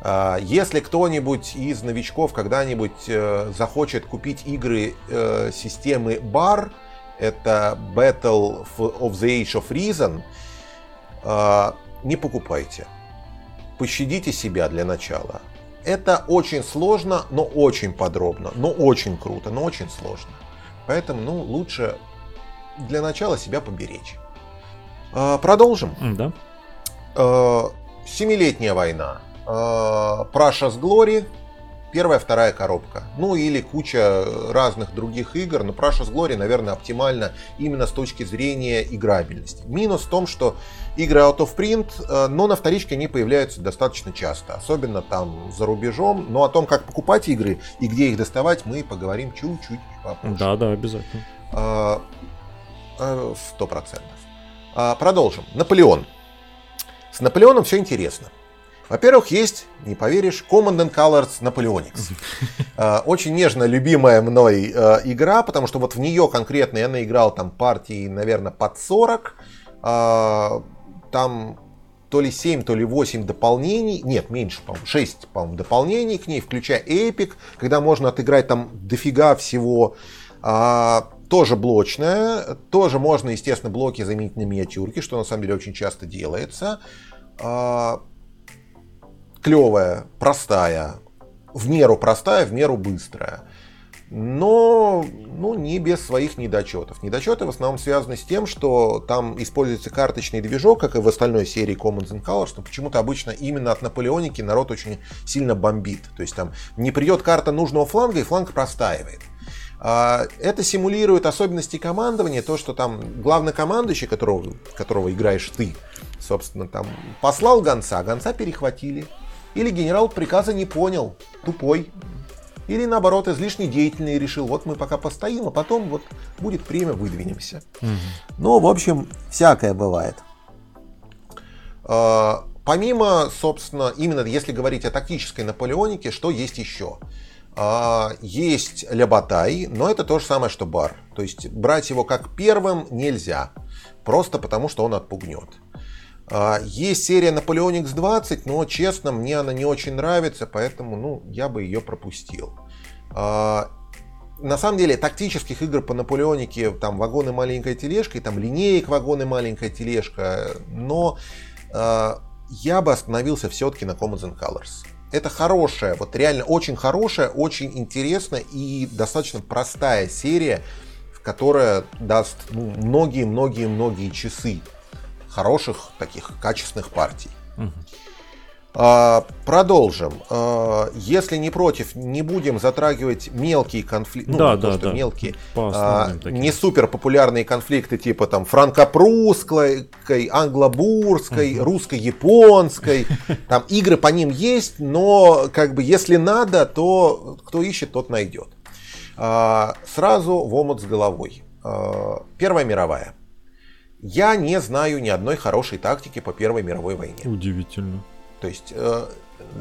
[SPEAKER 2] А, если кто-нибудь из новичков когда-нибудь э, захочет купить игры э, системы BAR, это Battle of the Age of Reason, а, не покупайте. Пощадите себя для начала. Это очень сложно, но очень подробно, но очень круто, но очень сложно. Поэтому, ну, лучше для начала себя поберечь. А, продолжим.
[SPEAKER 1] Да.
[SPEAKER 2] А, семилетняя война. Precious Glory Первая, вторая коробка. Ну или куча разных других игр, но Precious Glory, наверное, оптимально именно с точки зрения играбельности. Минус в том, что игры out of print, э, но на вторичке они появляются достаточно часто, особенно там за рубежом. Но о том, как покупать игры и где их доставать, мы поговорим чуть-чуть попозже.
[SPEAKER 1] Да, да, обязательно.
[SPEAKER 2] Э, сто процентов. Продолжим. Наполеон. С Наполеоном все интересно. Во-первых, есть, не поверишь, Command and Colors Napoleonics. А, очень нежно любимая мной а, игра, потому что вот в нее конкретно я наиграл там партии, наверное, под 40. А, там то ли 7, то ли 8 дополнений. Нет, меньше, по-моему, 6, по-моему, дополнений к ней, включая Epic, когда можно отыграть там дофига всего. тоже блочная. Тоже можно, естественно, блоки заменить на миниатюрки, что на самом деле очень часто делается клевая, простая, в меру простая, в меру быстрая. Но ну, не без своих недочетов. Недочеты в основном связаны с тем, что там используется карточный движок, как и в остальной серии Commons and Colors, но почему-то обычно именно от Наполеоники народ очень сильно бомбит. То есть там не придет карта нужного фланга, и фланг простаивает. А, это симулирует особенности командования, то, что там главный командующий, которого, которого играешь ты, собственно, там послал гонца, гонца перехватили, или генерал приказа не понял, тупой. Или наоборот, излишне деятельный и решил, вот мы пока постоим, а потом вот будет время, выдвинемся. Угу. Ну, в общем, всякое бывает. Помимо, собственно, именно если говорить о тактической Наполеонике, что есть еще? А, есть Ляботай, но это то же самое, что бар. То есть брать его как первым нельзя, просто потому что он отпугнет. А, есть серия Napoleon X20, но, честно, мне она не очень нравится, поэтому ну, я бы ее пропустил. А, на самом деле, тактических игр по Наполеонике, там, вагоны маленькая тележка, и там линеек вагоны маленькая тележка, но я бы остановился все-таки на Commons and Colors это хорошая, вот реально очень хорошая, очень интересная и достаточно простая серия, которая даст многие-многие-многие ну, часы хороших таких качественных партий. Угу. Продолжим. А, если не против, не будем затрагивать мелкие конфликты. Ну,
[SPEAKER 1] да, то,
[SPEAKER 2] да. мелкие. А, не супер популярные конфликты типа там франко-прусской, англо-бурской, угу. русско-японской. Там игры по ним есть, но как бы если надо, то кто ищет, тот найдет. А, сразу в омут с головой. А, Первая мировая. Я не знаю ни одной хорошей тактики по Первой мировой войне.
[SPEAKER 1] Удивительно.
[SPEAKER 2] То есть, э,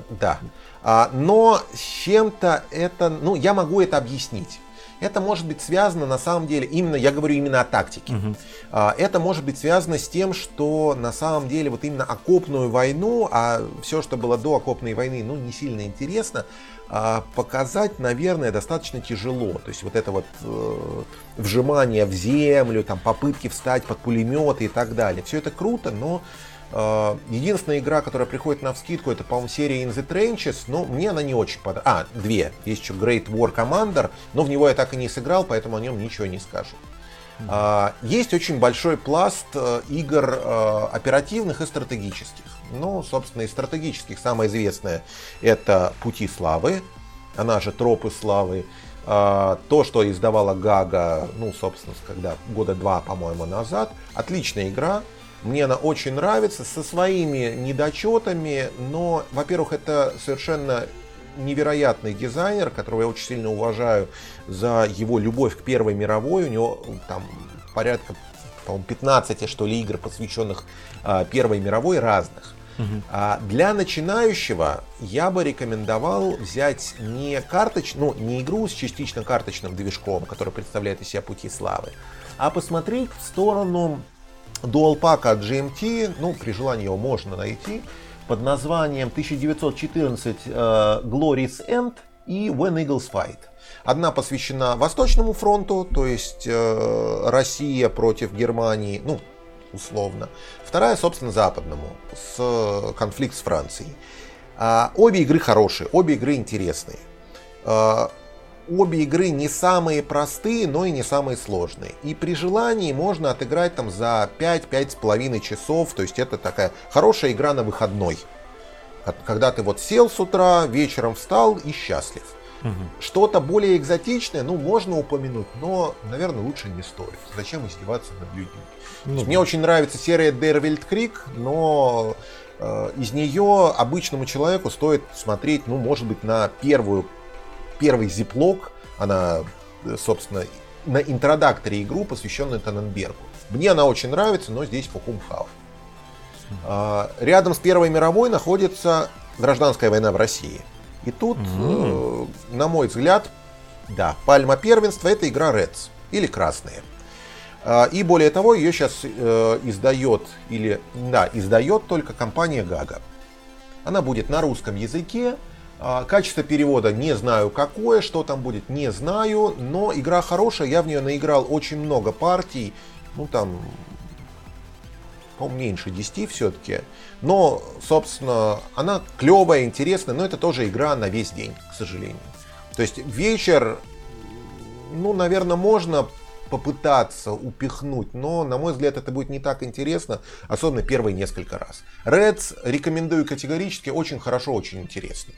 [SPEAKER 2] да. А, но с чем-то это, ну, я могу это объяснить. Это может быть связано на самом деле, именно, я говорю именно о тактике. Угу. А, это может быть связано с тем, что на самом деле вот именно окопную войну, а все, что было до окопной войны, ну, не сильно интересно, а, показать, наверное, достаточно тяжело. То есть вот это вот э, вжимание в землю, там попытки встать под пулеметы и так далее. Все это круто, но Э, единственная игра, которая приходит на вскидку, это, по-моему, серия In the Trenches, но мне она не очень понравилась. А, две. Есть еще Great War Commander, но в него я так и не сыграл, поэтому о нем ничего не скажу. Mm-hmm. Есть очень большой пласт э, игр э, оперативных и стратегических. Ну, собственно, из стратегических самое известное это Пути славы, она же Тропы славы. То, что издавала Гага, ну, собственно, когда года два, по-моему, назад. Отличная игра, мне она очень нравится, со своими недочетами, но, во-первых, это совершенно невероятный дизайнер, которого я очень сильно уважаю за его любовь к Первой мировой. У него там порядка, по-моему, 15 что ли игр, посвященных а, Первой мировой разных. А для начинающего я бы рекомендовал взять не карточ, ну не игру с частично карточным движком, который представляет из себя пути славы, а посмотреть в сторону Dual Pack от GMT, ну, при желании его можно найти, под названием 1914 uh, Glory's End и When Eagles Fight. Одна посвящена Восточному фронту, то есть э, Россия против Германии, ну, условно. Вторая, собственно, Западному, с э, конфликт с Францией. А, обе игры хорошие, обе игры интересные. Обе игры не самые простые, но и не самые сложные. И при желании можно отыграть там за 5-5,5 часов. То есть это такая хорошая игра на выходной. Когда ты вот сел с утра, вечером встал и счастлив. Угу. Что-то более экзотичное, ну, можно упомянуть, но, наверное, лучше не стоит. Зачем издеваться над людьми? Ну, мне очень нравится серия Дервильд Крик, но э, из нее обычному человеку стоит смотреть, ну, может быть, на первую первый зиплок, она, собственно, на интродакторе игру, посвященную Таненбергу. Мне она очень нравится, но здесь Фукумхау. А, рядом с Первой мировой находится гражданская война в России. И тут, mm-hmm. на мой взгляд, да, пальма первенства это игра Reds или красные. А, и более того, ее сейчас э, издает или да, издает только компания Гага. Она будет на русском языке, качество перевода не знаю какое, что там будет, не знаю, но игра хорошая, я в нее наиграл очень много партий, ну там, по меньше 10 все-таки, но, собственно, она клевая, интересная, но это тоже игра на весь день, к сожалению. То есть вечер, ну, наверное, можно попытаться упихнуть, но, на мой взгляд, это будет не так интересно, особенно первые несколько раз. Reds рекомендую категорически, очень хорошо, очень интересно.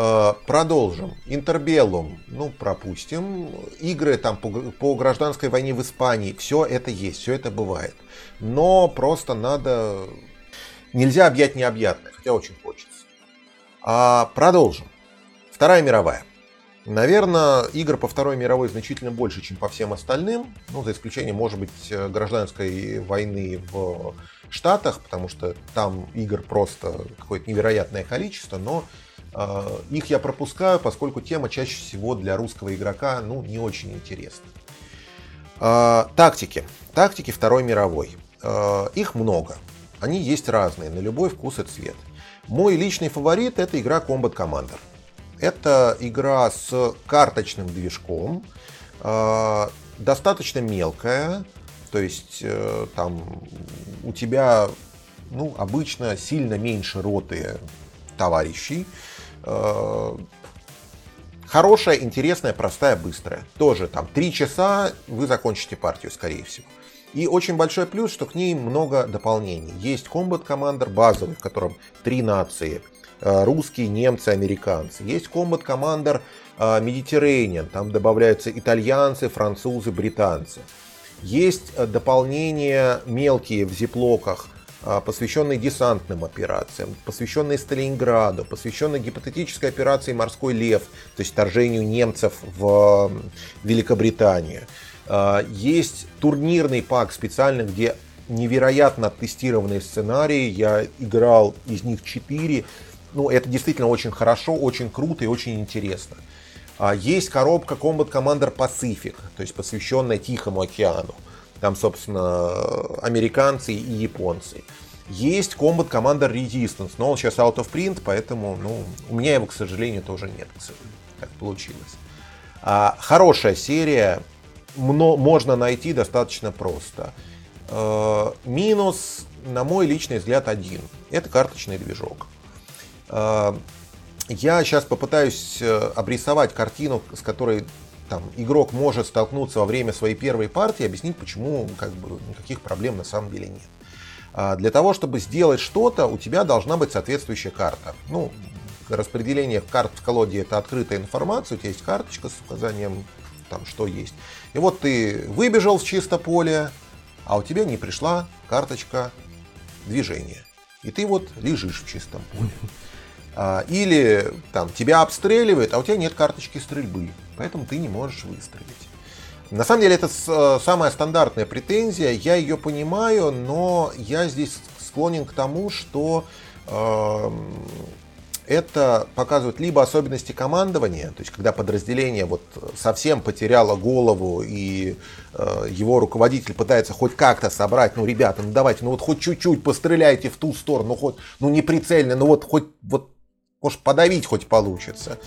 [SPEAKER 2] Э, продолжим. Интербеллум, ну, пропустим. Игры там по, по гражданской войне в Испании, все это есть, все это бывает. Но просто надо... Нельзя объять необъятное, хотя очень хочется. А, продолжим. Вторая мировая. Наверное, игр по Второй мировой значительно больше, чем по всем остальным. Ну, за исключением, может быть, гражданской войны в Штатах, потому что там игр просто какое-то невероятное количество, но Их я пропускаю, поскольку тема чаще всего для русского игрока ну, не очень интересна. Тактики. Тактики Второй мировой. Их много. Они есть разные, на любой вкус и цвет. Мой личный фаворит это игра Combat Commander. Это игра с карточным движком, достаточно мелкая, то есть э, там у тебя ну, обычно сильно меньше роты товарищей. Э, хорошая, интересная, простая, быстрая. Тоже там три часа вы закончите партию, скорее всего. И очень большой плюс, что к ней много дополнений. Есть Combat Commander базовый, в котором три нации. Э, русские, немцы, американцы. Есть Combat Commander Mediterranean. Там добавляются итальянцы, французы, британцы. Есть э, дополнения мелкие в зиплоках, а, посвященные десантным операциям, посвященные Сталинграду, посвященные гипотетической операции «Морской лев», то есть вторжению немцев в Великобританию. А, есть турнирный пак специальный, где невероятно тестированные сценарии. Я играл из них четыре. Ну, это действительно очень хорошо, очень круто и очень интересно. А, есть коробка Combat Commander Pacific, то есть посвященная Тихому океану. Там, собственно, американцы и японцы. Есть Combat Commander Resistance, но он сейчас out of print, поэтому ну, у меня его, к сожалению, тоже нет. Так получилось. А, хорошая серия, можно найти достаточно просто. А, минус, на мой личный взгляд, один. Это карточный движок. А, я сейчас попытаюсь э, обрисовать картину, с которой там, игрок может столкнуться во время своей первой партии, объяснить, почему как бы, никаких проблем на самом деле нет. А для того, чтобы сделать что-то, у тебя должна быть соответствующая карта. Ну, распределение карт в колоде это открытая информация, у тебя есть карточка с указанием, там, что есть. И вот ты выбежал в чисто поле, а у тебя не пришла карточка движения. И ты вот лежишь в чистом поле. А, или там тебя обстреливают, а у тебя нет карточки стрельбы, поэтому ты не можешь выстрелить. На самом деле это э, самая стандартная претензия, я ее понимаю, но я здесь склонен к тому, что э, это показывает либо особенности командования, то есть когда подразделение вот совсем потеряло голову и э, его руководитель пытается хоть как-то собрать, ну ребята, ну давайте, ну вот хоть чуть-чуть постреляйте в ту сторону, хоть, ну не прицельно, ну вот хоть вот может, подавить хоть получится.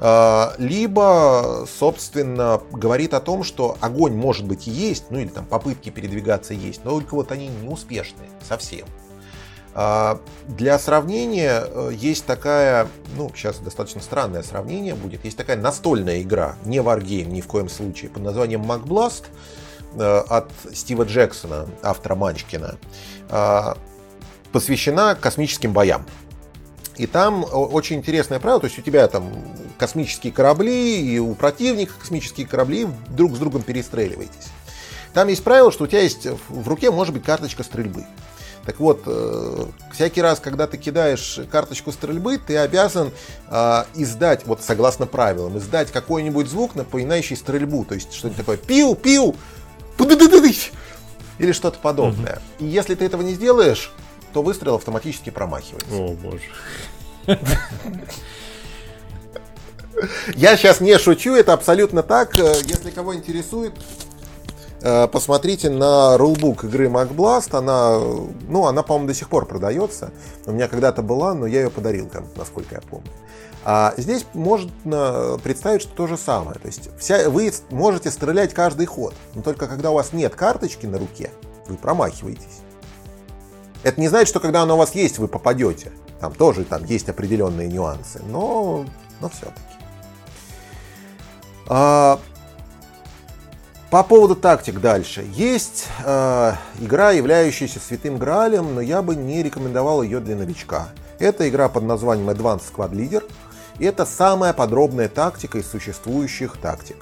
[SPEAKER 2] А, либо, собственно, говорит о том, что огонь может быть и есть, ну или там попытки передвигаться есть, но только вот они не успешные совсем. А, для сравнения э, есть такая, ну сейчас достаточно странное сравнение будет, есть такая настольная игра, не Wargame ни в коем случае, под названием MacBlast э, от Стива Джексона, автора Манчкина, а, посвящена космическим боям. И там очень интересное правило, то есть у тебя там космические корабли, и у противника космические корабли, друг с другом перестреливаетесь. Там есть правило, что у тебя есть в руке может быть карточка стрельбы. Так вот, э, всякий раз, когда ты кидаешь карточку стрельбы, ты обязан э, издать, вот согласно правилам, издать какой-нибудь звук, напоминающий стрельбу. То есть что-нибудь такое пиу, пиу, или что-то подобное. И если ты этого не сделаешь, то выстрел автоматически промахивается.
[SPEAKER 1] О, боже.
[SPEAKER 2] Я сейчас не шучу, это абсолютно так. Э, если кого интересует, э, посмотрите на рулбук игры MacBlast. Она, ну, она, по-моему, до сих пор продается. У меня когда-то была, но я ее подарил, насколько я помню. А здесь можно представить, что то же самое. То есть вся, вы можете стрелять каждый ход, но только когда у вас нет карточки на руке, вы промахиваетесь. Это не значит, что когда она у вас есть, вы попадете. Там тоже там есть определенные нюансы, но, но все-таки. А, по поводу тактик дальше. Есть э, игра, являющаяся святым гралем, но я бы не рекомендовал ее для новичка. Это игра под названием Advanced Squad Leader. И это самая подробная тактика из существующих тактик.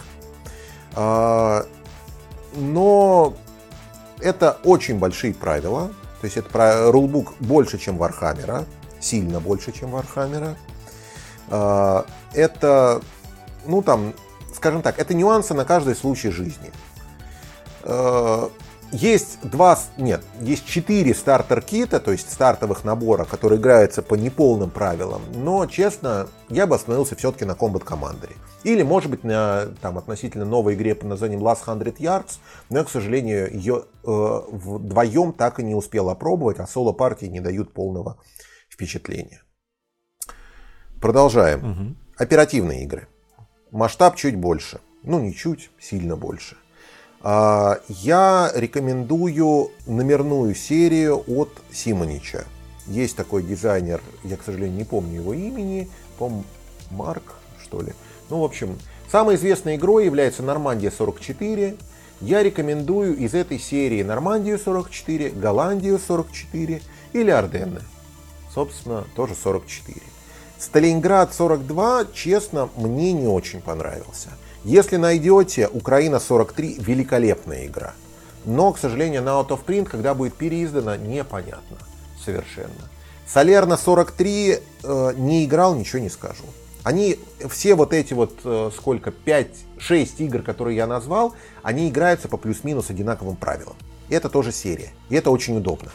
[SPEAKER 2] Э, но это очень большие правила, то есть это про rulebook больше, чем Вархаммера, сильно больше, чем Вархаммера. А, это, ну там, скажем так, это нюансы на каждый случай жизни. Есть два, нет, есть четыре стартер-кита, то есть стартовых набора, которые играются по неполным правилам, но, честно, я бы остановился все-таки на Combat Commander. Или, может быть, на там, относительно новой игре под названием Last 100 Yards, но я, к сожалению, ее э, вдвоем так и не успел опробовать, а соло-партии не дают полного впечатления. Продолжаем. Угу. Оперативные игры. Масштаб чуть больше. Ну, не чуть, сильно больше. А, я рекомендую номерную серию от Симонича. Есть такой дизайнер, я, к сожалению, не помню его имени, по Марк, что ли. Ну, в общем, самой известной игрой является Нормандия 44. Я рекомендую из этой серии Нормандию 44, Голландию 44 или Арденны. Собственно, тоже 44. Сталинград 42, честно, мне не очень понравился. Если найдете, Украина 43 великолепная игра. Но, к сожалению, на Out of Print, когда будет переиздана, непонятно совершенно. Солерна 43 э, не играл, ничего не скажу. Они, все вот эти вот, э, сколько, 5-6 игр, которые я назвал, они играются по плюс-минус одинаковым правилам. И это тоже серия. И это очень удобно.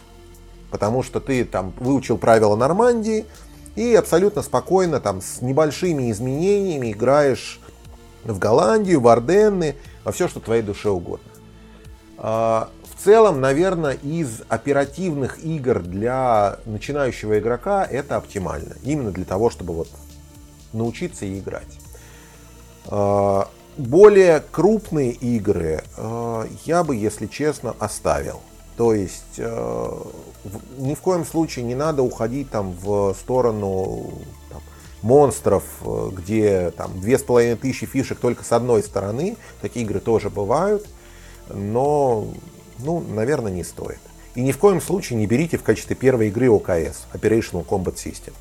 [SPEAKER 2] Потому что ты там выучил правила Нормандии, и абсолютно спокойно там с небольшими изменениями играешь в Голландию, в Орденны, во все, что твоей душе угодно. А, в целом, наверное, из оперативных игр для начинающего игрока это оптимально. Именно для того, чтобы вот научиться и играть. А, более крупные игры а, я бы, если честно, оставил. То есть ни в коем случае не надо уходить там в сторону монстров, э, где там две с половиной тысячи фишек только с одной стороны. Такие игры тоже бывают, но, ну, наверное, не стоит. И ни в коем случае не берите в качестве первой игры ОКС, Operational Combat System.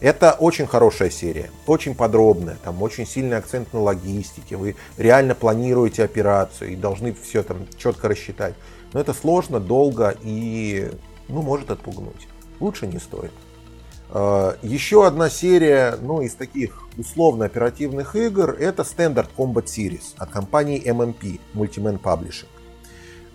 [SPEAKER 2] Это очень хорошая серия, очень подробная, там очень сильный акцент на логистике, вы реально планируете операцию и должны все там четко рассчитать. Но это сложно, долго и ну, может отпугнуть. Лучше не стоит. А, еще одна серия, ну, из таких условно оперативных игр, это Standard Combat Series от компании MMP, Multiman Publishing.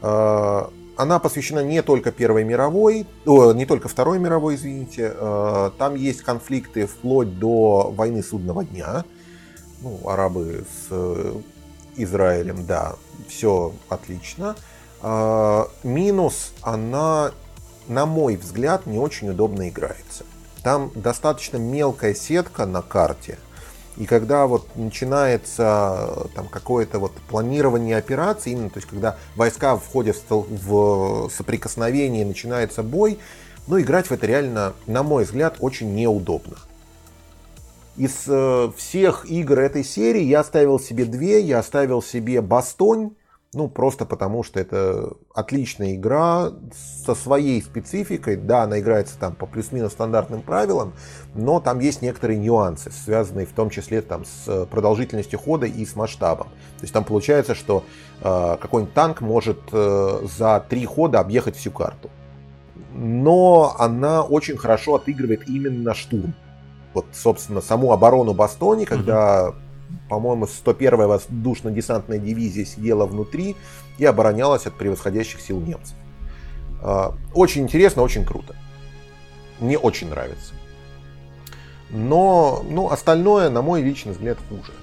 [SPEAKER 2] А, она посвящена не только Первой мировой, о, не только Второй мировой, извините. А, там есть конфликты вплоть до войны судного дня. Ну, арабы с э, Израилем, да, все отлично. Минус, она, на мой взгляд, не очень удобно играется. Там достаточно мелкая сетка на карте. И когда вот начинается там какое-то вот планирование операции, именно, то есть когда войска входят в соприкосновение, начинается бой, ну, играть в это реально, на мой взгляд, очень неудобно. Из э, всех игр этой серии я оставил себе две. Я оставил себе Бастонь ну, просто потому, что это отличная игра со своей спецификой. Да, она играется там по плюс-минус стандартным правилам, но там есть некоторые нюансы, связанные в том числе там с продолжительностью хода и с масштабом. То есть там получается, что э, какой-нибудь танк может э, за три хода объехать всю карту. Но она очень хорошо отыгрывает именно штурм. Вот, собственно, саму оборону Бастони, когда по-моему, 101-я воздушно-десантная дивизия сидела внутри и оборонялась от превосходящих сил немцев. А, очень интересно, очень круто. Мне очень нравится. Но ну, остальное, на мой личный взгляд, хуже.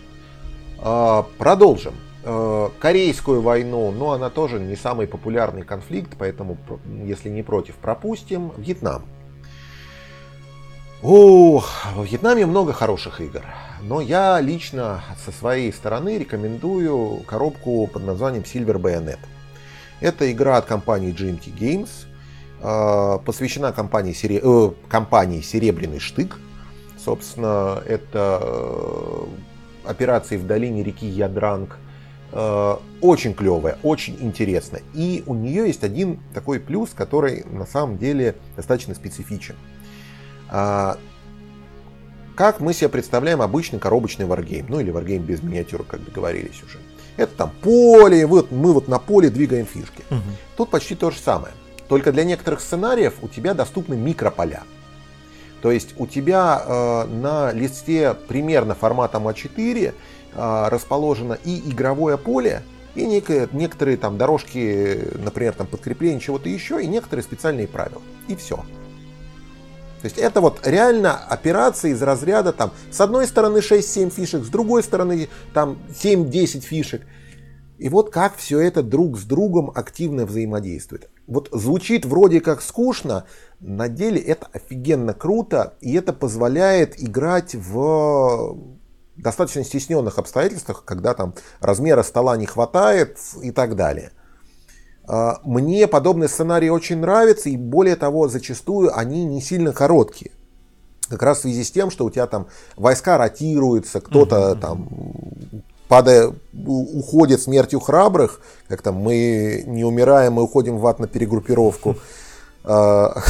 [SPEAKER 2] А, продолжим. А, корейскую войну, но она тоже не самый популярный конфликт, поэтому, если не против, пропустим. Вьетнам. О, во Вьетнаме много хороших игр. Но я лично со своей стороны рекомендую коробку под названием Silver Bayonet. Это игра от компании GMT Games, а, посвящена компании, сере... э, компании Серебряный Штык. Собственно, это э, операции в долине реки Ядранг. Э, очень клевая, очень интересная. И у нее есть один такой плюс, который на самом деле достаточно специфичен. А, как мы себе представляем обычный коробочный варгейм, ну или варгейм без миниатюр, как договорились уже. Это там поле, вот мы вот на поле двигаем фишки. Угу. Тут почти то же самое. Только для некоторых сценариев у тебя доступны микрополя. То есть у тебя э, на листе примерно формата А4 э, расположено и игровое поле, и некие, некоторые там дорожки, например, там подкрепления чего-то еще, и некоторые специальные правила. И все. То есть это вот реально операции из разряда там с одной стороны 6-7 фишек, с другой стороны там 7-10 фишек. И вот как все это друг с другом активно взаимодействует. Вот звучит вроде как скучно, на деле это офигенно круто, и это позволяет играть в достаточно стесненных обстоятельствах, когда там размера стола не хватает и так далее. А, мне подобные сценарии очень нравятся, и более того, зачастую они не сильно короткие. Как раз в связи с тем, что у тебя там войска ротируются, кто-то mm-hmm. там падая, уходит смертью храбрых, как там мы не умираем, мы уходим в ад на перегруппировку, а,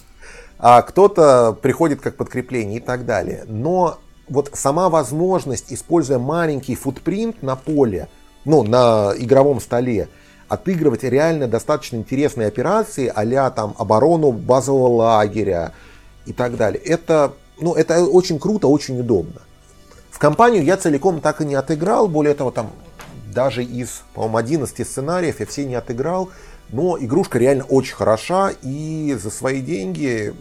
[SPEAKER 2] а кто-то приходит как подкрепление и так далее. Но вот сама возможность, используя маленький футпринт на поле, ну, на игровом столе, отыгрывать реально достаточно интересные операции а там оборону базового лагеря и так далее. Это, ну, это очень круто, очень удобно. В компанию я целиком так и не отыграл, более того, там даже из, по-моему, 11 сценариев я все не отыграл, но игрушка реально очень хороша, и за свои деньги,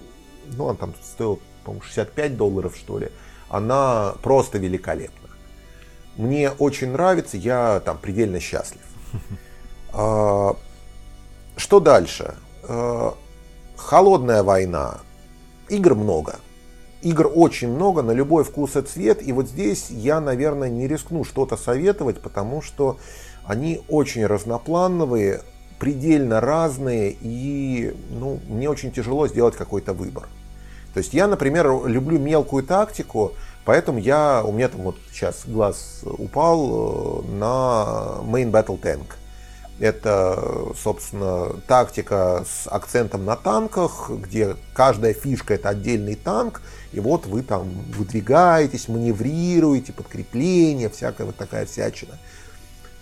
[SPEAKER 2] ну, она там стоила, по-моему, 65 долларов, что ли, она просто великолепна. Мне очень нравится, я там предельно счастлив. А, что дальше? А, холодная война. Игр много. Игр очень много, на любой вкус и цвет. И вот здесь я, наверное, не рискну что-то советовать, потому что они очень разноплановые, предельно разные, и ну, мне очень тяжело сделать какой-то выбор. То есть я, например, люблю мелкую тактику, поэтому я, у меня там вот сейчас глаз упал э, на Main Battle Tank. Это, собственно, тактика с акцентом на танках, где каждая фишка это отдельный танк, и вот вы там выдвигаетесь, маневрируете, подкрепление, всякая вот такая всячина.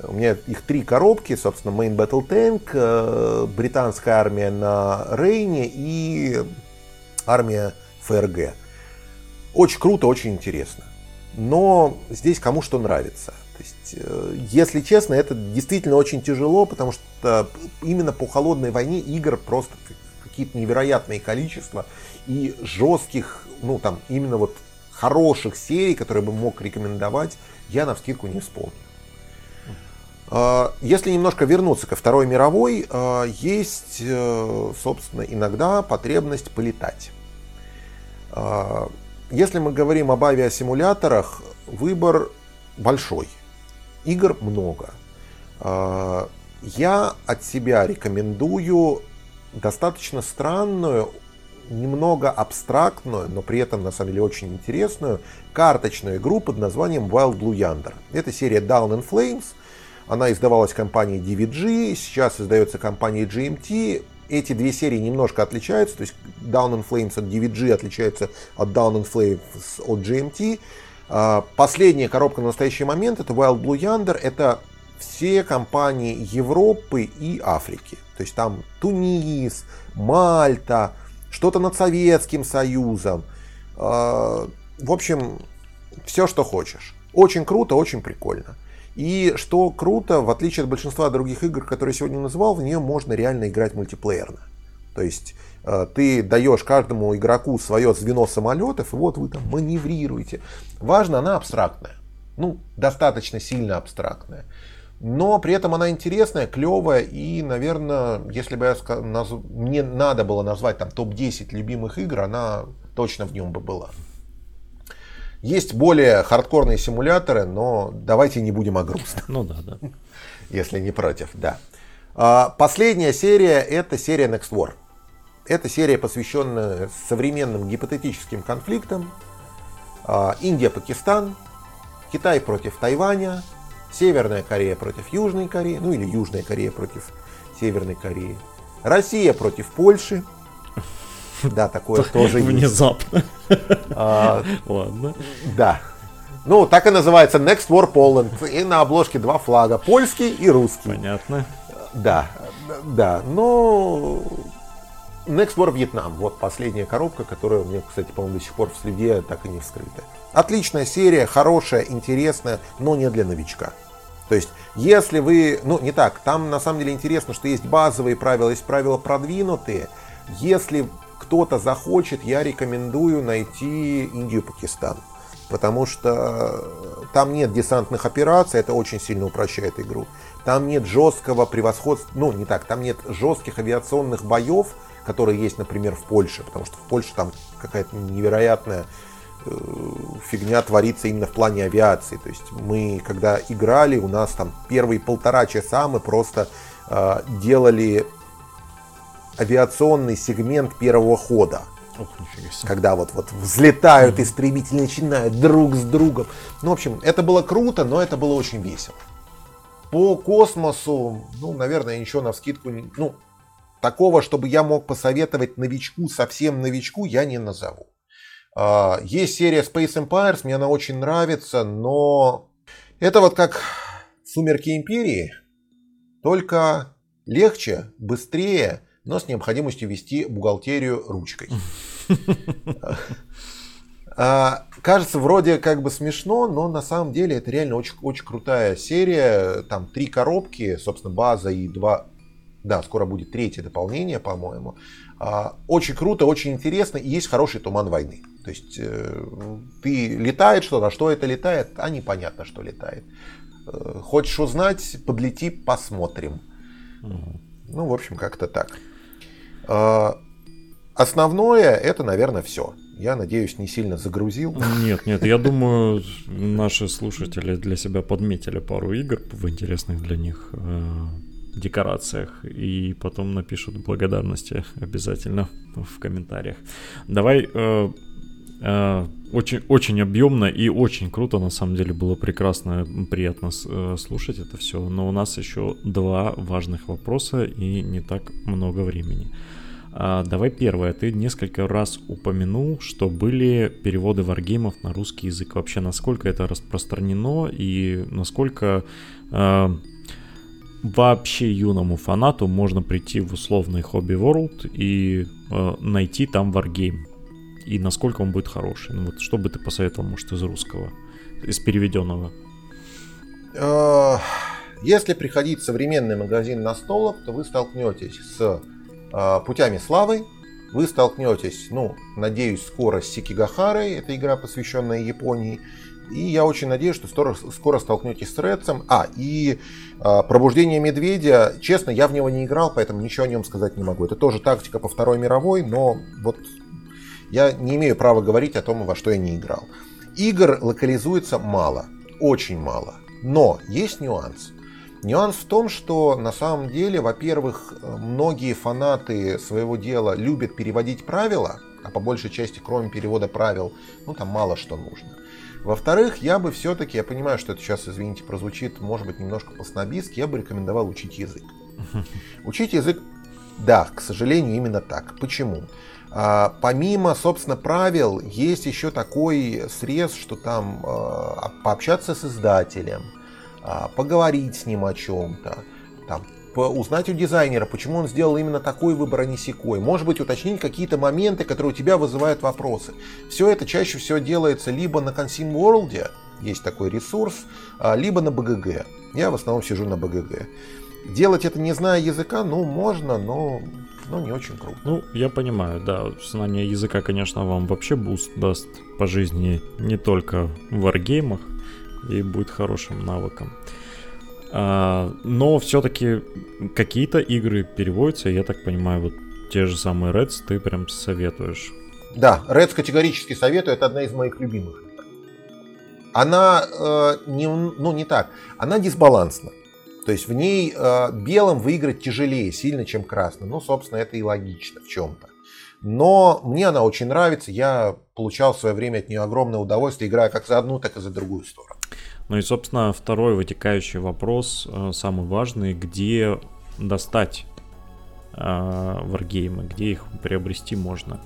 [SPEAKER 2] У меня их три коробки, собственно, Main Battle Tank, э, британская армия на Рейне и армия ФРГ. Очень круто, очень интересно. Но здесь кому что нравится. Есть, э, если честно, это действительно очень тяжело, потому что именно по холодной войне игр просто какие-то невероятные количества и жестких, ну там именно вот хороших серий, которые бы мог рекомендовать, я на вскидку не вспомню. А, если немножко вернуться ко Второй мировой, а, есть, э, собственно, иногда потребность полетать. А, если мы говорим об авиасимуляторах, выбор большой. Игр много. А, я от себя рекомендую достаточно странную, немного абстрактную, но при этом на самом деле очень интересную карточную игру под названием Wild Blue Yonder. Это серия Down in Flames. Она издавалась компанией DVG, сейчас издается компанией GMT эти две серии немножко отличаются, то есть Down in Flames от DVG отличается от Down in Flames от GMT. А, последняя коробка на настоящий момент это Wild Blue Yonder, это все компании Европы и Африки. То есть там Тунис, Мальта, что-то над Советским Союзом. А, в общем, все, что хочешь. Очень круто, очень прикольно. И что круто, в отличие от большинства других игр, которые я сегодня называл, в нее можно реально играть мультиплеерно. То есть ты даешь каждому игроку свое звено самолетов, и вот вы там маневрируете. Важно, она абстрактная. Ну, достаточно сильно абстрактная. Но при этом она интересная, клевая, и, наверное, если бы я наз... мне надо было назвать там топ-10 любимых игр, она точно в нем бы была. Есть более хардкорные симуляторы, но давайте не будем о грустном.
[SPEAKER 1] Ну да, да.
[SPEAKER 2] Если не против, да. А, последняя серия это серия Next War. Это серия, посвященная современным гипотетическим конфликтам. А, Индия-Пакистан, Китай против Тайваня, Северная Корея против Южной Кореи, ну или Южная Корея против Северной Кореи, Россия против Польши, да, такое тоже
[SPEAKER 1] есть. Внезапно. А, Ладно.
[SPEAKER 2] Да. Ну, так и называется Next War Poland. И на обложке два флага. Польский и русский.
[SPEAKER 1] Понятно.
[SPEAKER 2] Да, да. Но Next War Vietnam. Вот последняя коробка, которая у меня, кстати, по-моему, до сих пор в следе так и не вскрыта. Отличная серия, хорошая, интересная, но не для новичка. То есть, если вы, ну не так, там на самом деле интересно, что есть базовые правила, есть правила продвинутые. Если кто-то захочет, я рекомендую найти Индию-Пакистан. Потому что там нет десантных операций, это очень сильно упрощает игру. Там нет жесткого превосходства, ну не так, там нет жестких авиационных боев, которые есть, например, в Польше, потому что в Польше там какая-то невероятная э, фигня творится именно в плане авиации. То есть мы, когда играли, у нас там первые полтора часа мы просто э, делали авиационный сегмент первого хода. Ох, когда вот, вот взлетают истребители, начинают друг с другом. Ну, в общем, это было круто, но это было очень весело. По космосу, ну, наверное, ничего на скидку, ну, такого, чтобы я мог посоветовать новичку, совсем новичку, я не назову. А, есть серия Space Empires, мне она очень нравится, но это вот как Сумерки Империи, только легче, быстрее, но с необходимостью вести бухгалтерию ручкой. А, кажется, вроде как бы смешно, но на самом деле это реально очень, очень крутая серия. Там три коробки, собственно, база и два... Да, скоро будет третье дополнение, по-моему. А, очень круто, очень интересно, и есть хороший туман войны. То есть э, ты летает что-то, а что это летает, а непонятно, что летает. Э, хочешь узнать, подлети, посмотрим. Ну, в общем, как-то так. А, основное это, наверное, все. Я надеюсь, не сильно загрузил.
[SPEAKER 1] Нет, нет, я думаю, наши слушатели для себя подметили пару игр в интересных для них э, декорациях и потом напишут благодарности обязательно в комментариях. Давай э, э, очень, очень объемно и очень круто, на самом деле было прекрасно, приятно э, слушать это все, но у нас еще два важных вопроса и не так много времени. А, давай первое. Ты несколько раз упомянул, что были переводы варгеймов на русский язык. Вообще, насколько это распространено и насколько э, вообще юному фанату можно прийти в условный Hobby World и э, найти там варгейм? И насколько он будет хороший? Ну вот, что бы ты посоветовал, может, из русского, из переведенного?
[SPEAKER 2] Э, если приходить в современный магазин на столов, то вы столкнетесь с а, путями славы вы столкнетесь, ну, надеюсь, скоро с Сикигахарой, это игра, посвященная Японии, и я очень надеюсь, что скоро, скоро столкнетесь с Редсом. А, и э, Пробуждение Медведя, честно, я в него не играл, поэтому ничего о нем сказать не могу. Это тоже тактика по Второй мировой, но вот я не имею права говорить о том, во что я не играл. Игр локализуется мало, очень мало. Но есть нюанс. Нюанс в том, что на самом деле, во-первых, многие фанаты своего дела любят переводить правила, а по большей части, кроме перевода правил, ну там мало что нужно. Во-вторых, я бы все-таки, я понимаю, что это сейчас, извините, прозвучит, может быть, немножко по-снобистски, я бы рекомендовал учить язык. Учить язык, да, к сожалению, именно так. Почему? А, помимо, собственно, правил, есть еще такой срез, что там а, пообщаться с издателем, а, поговорить с ним о чем-то, там, узнать у дизайнера, почему он сделал именно такой выбор, а не секой. Может быть, уточнить какие-то моменты, которые у тебя вызывают вопросы. Все это чаще всего делается либо на Consim World, есть такой ресурс, а, либо на BGG. Я в основном сижу на BGG. Делать это не зная языка, ну, можно, но, но не очень круто.
[SPEAKER 1] Ну, я понимаю, да, знание языка, конечно, вам вообще буст даст по жизни не только в варгеймах, и будет хорошим навыком. А, но все-таки какие-то игры переводятся, я так понимаю, вот те же самые Reds ты прям советуешь.
[SPEAKER 2] Да, Reds категорически советую, это одна из моих любимых. Она э, не, ну не так, она дисбалансна. То есть в ней э, белым выиграть тяжелее сильно, чем красным. Ну, собственно, это и логично в чем-то. Но мне она очень нравится. Я получал в свое время от нее огромное удовольствие, играя как за одну, так и за другую сторону.
[SPEAKER 1] Ну и, собственно, второй вытекающий вопрос, э, самый важный, где достать э, варгеймы, где их приобрести можно?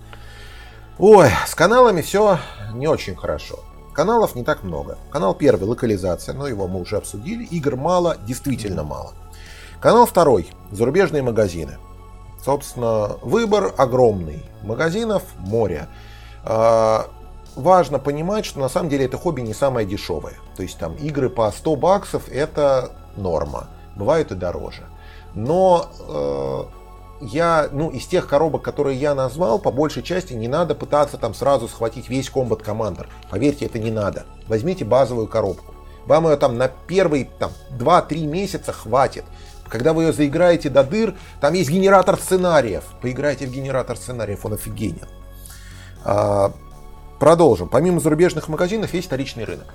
[SPEAKER 2] Ой, с каналами все не очень хорошо. Каналов не так много. Канал первый, локализация, но его мы уже обсудили. Игр мало, действительно мало. Канал второй, зарубежные магазины. Собственно, выбор огромный. Магазинов море. А, важно понимать, что на самом деле это хобби не самое дешевое. То есть там игры по 100 баксов это норма. Бывают и дороже. Но э, я, ну, из тех коробок, которые я назвал, по большей части не надо пытаться там сразу схватить весь комбат командер. Поверьте, это не надо. Возьмите базовую коробку. Вам ее там на первые там, 2-3 месяца хватит. Когда вы ее заиграете до дыр, там есть генератор сценариев. Поиграйте в генератор сценариев, он офигенен. Продолжим. Помимо зарубежных магазинов есть вторичный рынок.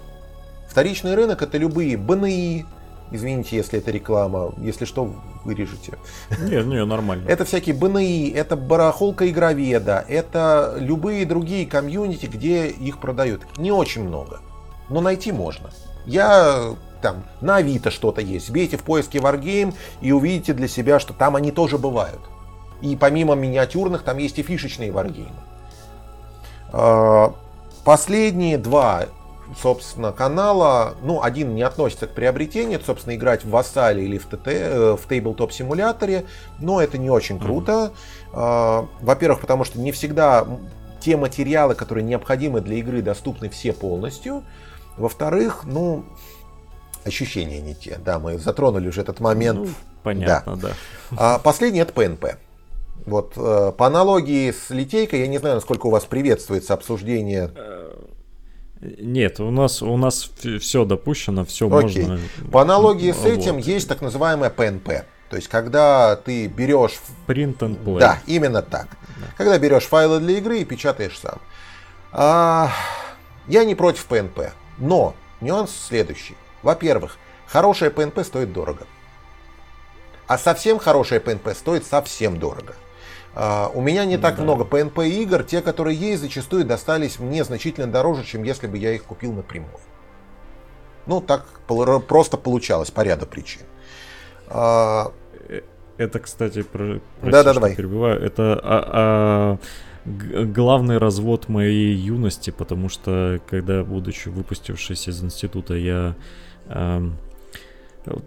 [SPEAKER 2] Вторичный рынок это любые БНИ, Извините, если это реклама. Если что, вырежете.
[SPEAKER 1] Не, не, нормально.
[SPEAKER 2] Это всякие БНИ, это барахолка игроведа, это любые другие комьюнити, где их продают. Не очень много, но найти можно. Я там на Авито что-то есть. Бейте в поиске Wargame и увидите для себя, что там они тоже бывают. И помимо миниатюрных, там есть и фишечные Wargame. А, последние два собственно, канала, ну, один не относится к приобретению, это, собственно, играть в Вассале или в, ТТ, э, в Тейблтоп симуляторе, но это не очень круто. Mm-hmm. Во-первых, потому что не всегда те материалы, которые необходимы для игры, доступны все полностью. Во-вторых, ну, ощущения не те. Да, мы затронули уже этот момент. Ну,
[SPEAKER 1] понятно, да. да.
[SPEAKER 2] А последний это ПНП. Вот э, по аналогии с литейкой, я не знаю, насколько у вас приветствуется обсуждение э,
[SPEAKER 1] нет, у нас, у нас все допущено, все Окей. можно.
[SPEAKER 2] По аналогии с этим вот. есть так называемая ПНП. То есть, когда ты берешь...
[SPEAKER 1] Print and play.
[SPEAKER 2] Да, именно так. Да. Когда берешь файлы для игры и печатаешь сам. А, я не против ПНП, но нюанс следующий. Во-первых, хорошая ПНП стоит дорого. А совсем хорошая ПНП стоит совсем дорого. Uh, у меня не так да. много PNP игр, те, которые есть, зачастую достались мне значительно дороже, чем если бы я их купил напрямую. Ну, так просто получалось по ряду причин.
[SPEAKER 1] Uh, это, кстати, про, прости, да, да, давай. перебиваю. Это а, а, главный развод моей юности, потому что когда, будучи выпустившись из института, я а,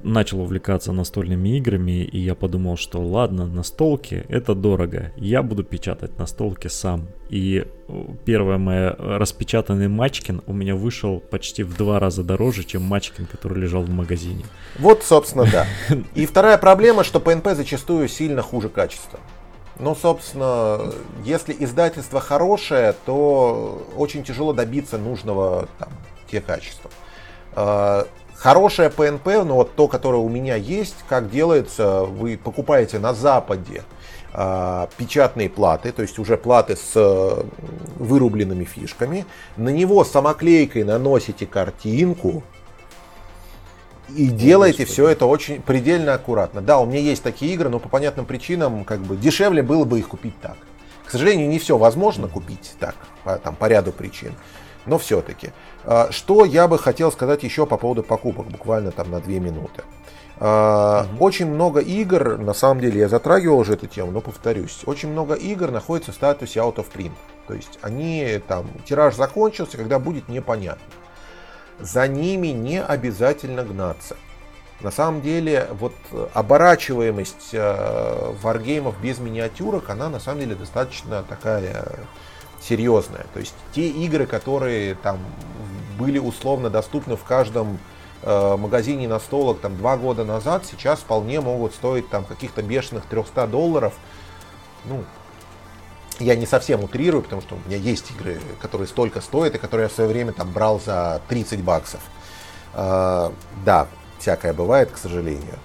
[SPEAKER 1] начал увлекаться настольными играми, и я подумал, что ладно, настолки это дорого, я буду печатать настолки сам. И э, первое мое распечатанный Мачкин у меня вышел почти в два раза дороже, чем Мачкин, который лежал в магазине.
[SPEAKER 2] Вот, собственно, да. И вторая проблема, что ПНП зачастую сильно хуже качества. Ну, собственно, если издательство хорошее, то очень тяжело добиться нужного там, те качества. А, Хорошее ПНП, ну вот то, которое у меня есть, как делается, вы покупаете на Западе э, печатные платы, то есть уже платы с э, вырубленными фишками, на него самоклейкой наносите картинку, и делаете все это очень предельно аккуратно. Да, у меня есть такие игры, но по понятным причинам как бы дешевле было бы их купить так. К сожалению, не все возможно купить так, по, там, по ряду причин но все-таки. А, что я бы хотел сказать еще по поводу покупок, буквально там на 2 минуты. Угу. Очень много игр, на самом деле я затрагивал уже эту тему, но повторюсь, очень много игр находится в статусе out of print. То есть они там, тираж закончился, когда будет непонятно. За ними не обязательно гнаться. На самом деле, вот оборачиваемость э, варгеймов без миниатюрок, она на самом деле достаточно такая серьезная. То есть те игры, которые там были условно доступны в каждом э, магазине на столок там два года назад, сейчас вполне могут стоить там каких-то бешеных 300 долларов. Ну, я не совсем утрирую, потому что у меня есть игры, которые столько стоят, и которые я в свое время там брал за 30 баксов. Э, да, всякое бывает, к сожалению.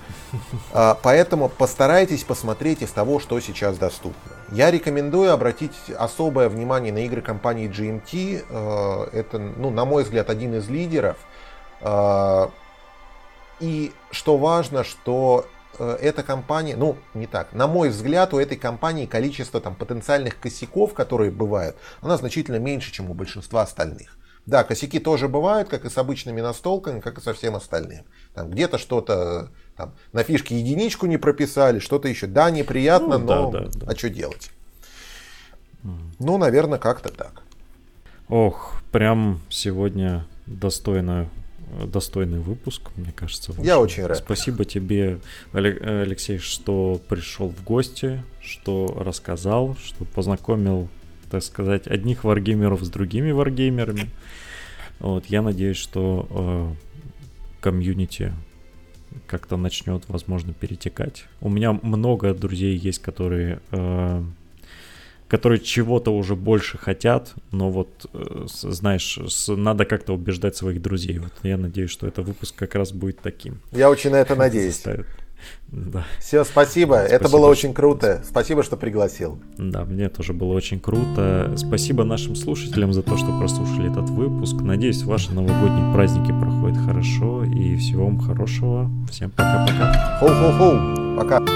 [SPEAKER 2] А, поэтому постарайтесь посмотреть из того, что сейчас доступно. Я рекомендую обратить особое внимание на игры компании GMT. Э, это, ну, на мой взгляд, один из лидеров. А, и что важно, что э, эта компания, ну, не так, на мой взгляд, у этой компании количество там, потенциальных косяков, которые бывают, она значительно меньше, чем у большинства остальных. Да, косяки тоже бывают, как и с обычными настолками, как и со всем остальным. Там где-то что-то там, на фишке единичку не прописали, что-то еще. Да, неприятно, ну, но да, да, да. а что делать? Ну, наверное, как-то так.
[SPEAKER 1] Ох, прям сегодня достойно, достойный выпуск, мне кажется.
[SPEAKER 2] Вышел. Я очень рад.
[SPEAKER 1] Спасибо тебе, Алексей, что пришел в гости, что рассказал, что познакомил так сказать, одних варгеймеров с другими варгеймерами. Вот, я надеюсь, что э, комьюнити как-то начнет, возможно, перетекать. У меня много друзей есть, которые, э, которые чего-то уже больше хотят, но вот, э, знаешь, с, надо как-то убеждать своих друзей. Вот я надеюсь, что этот выпуск как раз будет таким.
[SPEAKER 2] Я очень на это надеюсь. Заставит. Да. Все, спасибо. спасибо. Это было очень круто. Спасибо, что пригласил.
[SPEAKER 1] Да, мне тоже было очень круто. Спасибо нашим слушателям за то, что прослушали этот выпуск. Надеюсь, ваши новогодние праздники проходят хорошо. И всего вам хорошего. Всем пока-пока.
[SPEAKER 2] Хоу-хоу-хоу. Пока.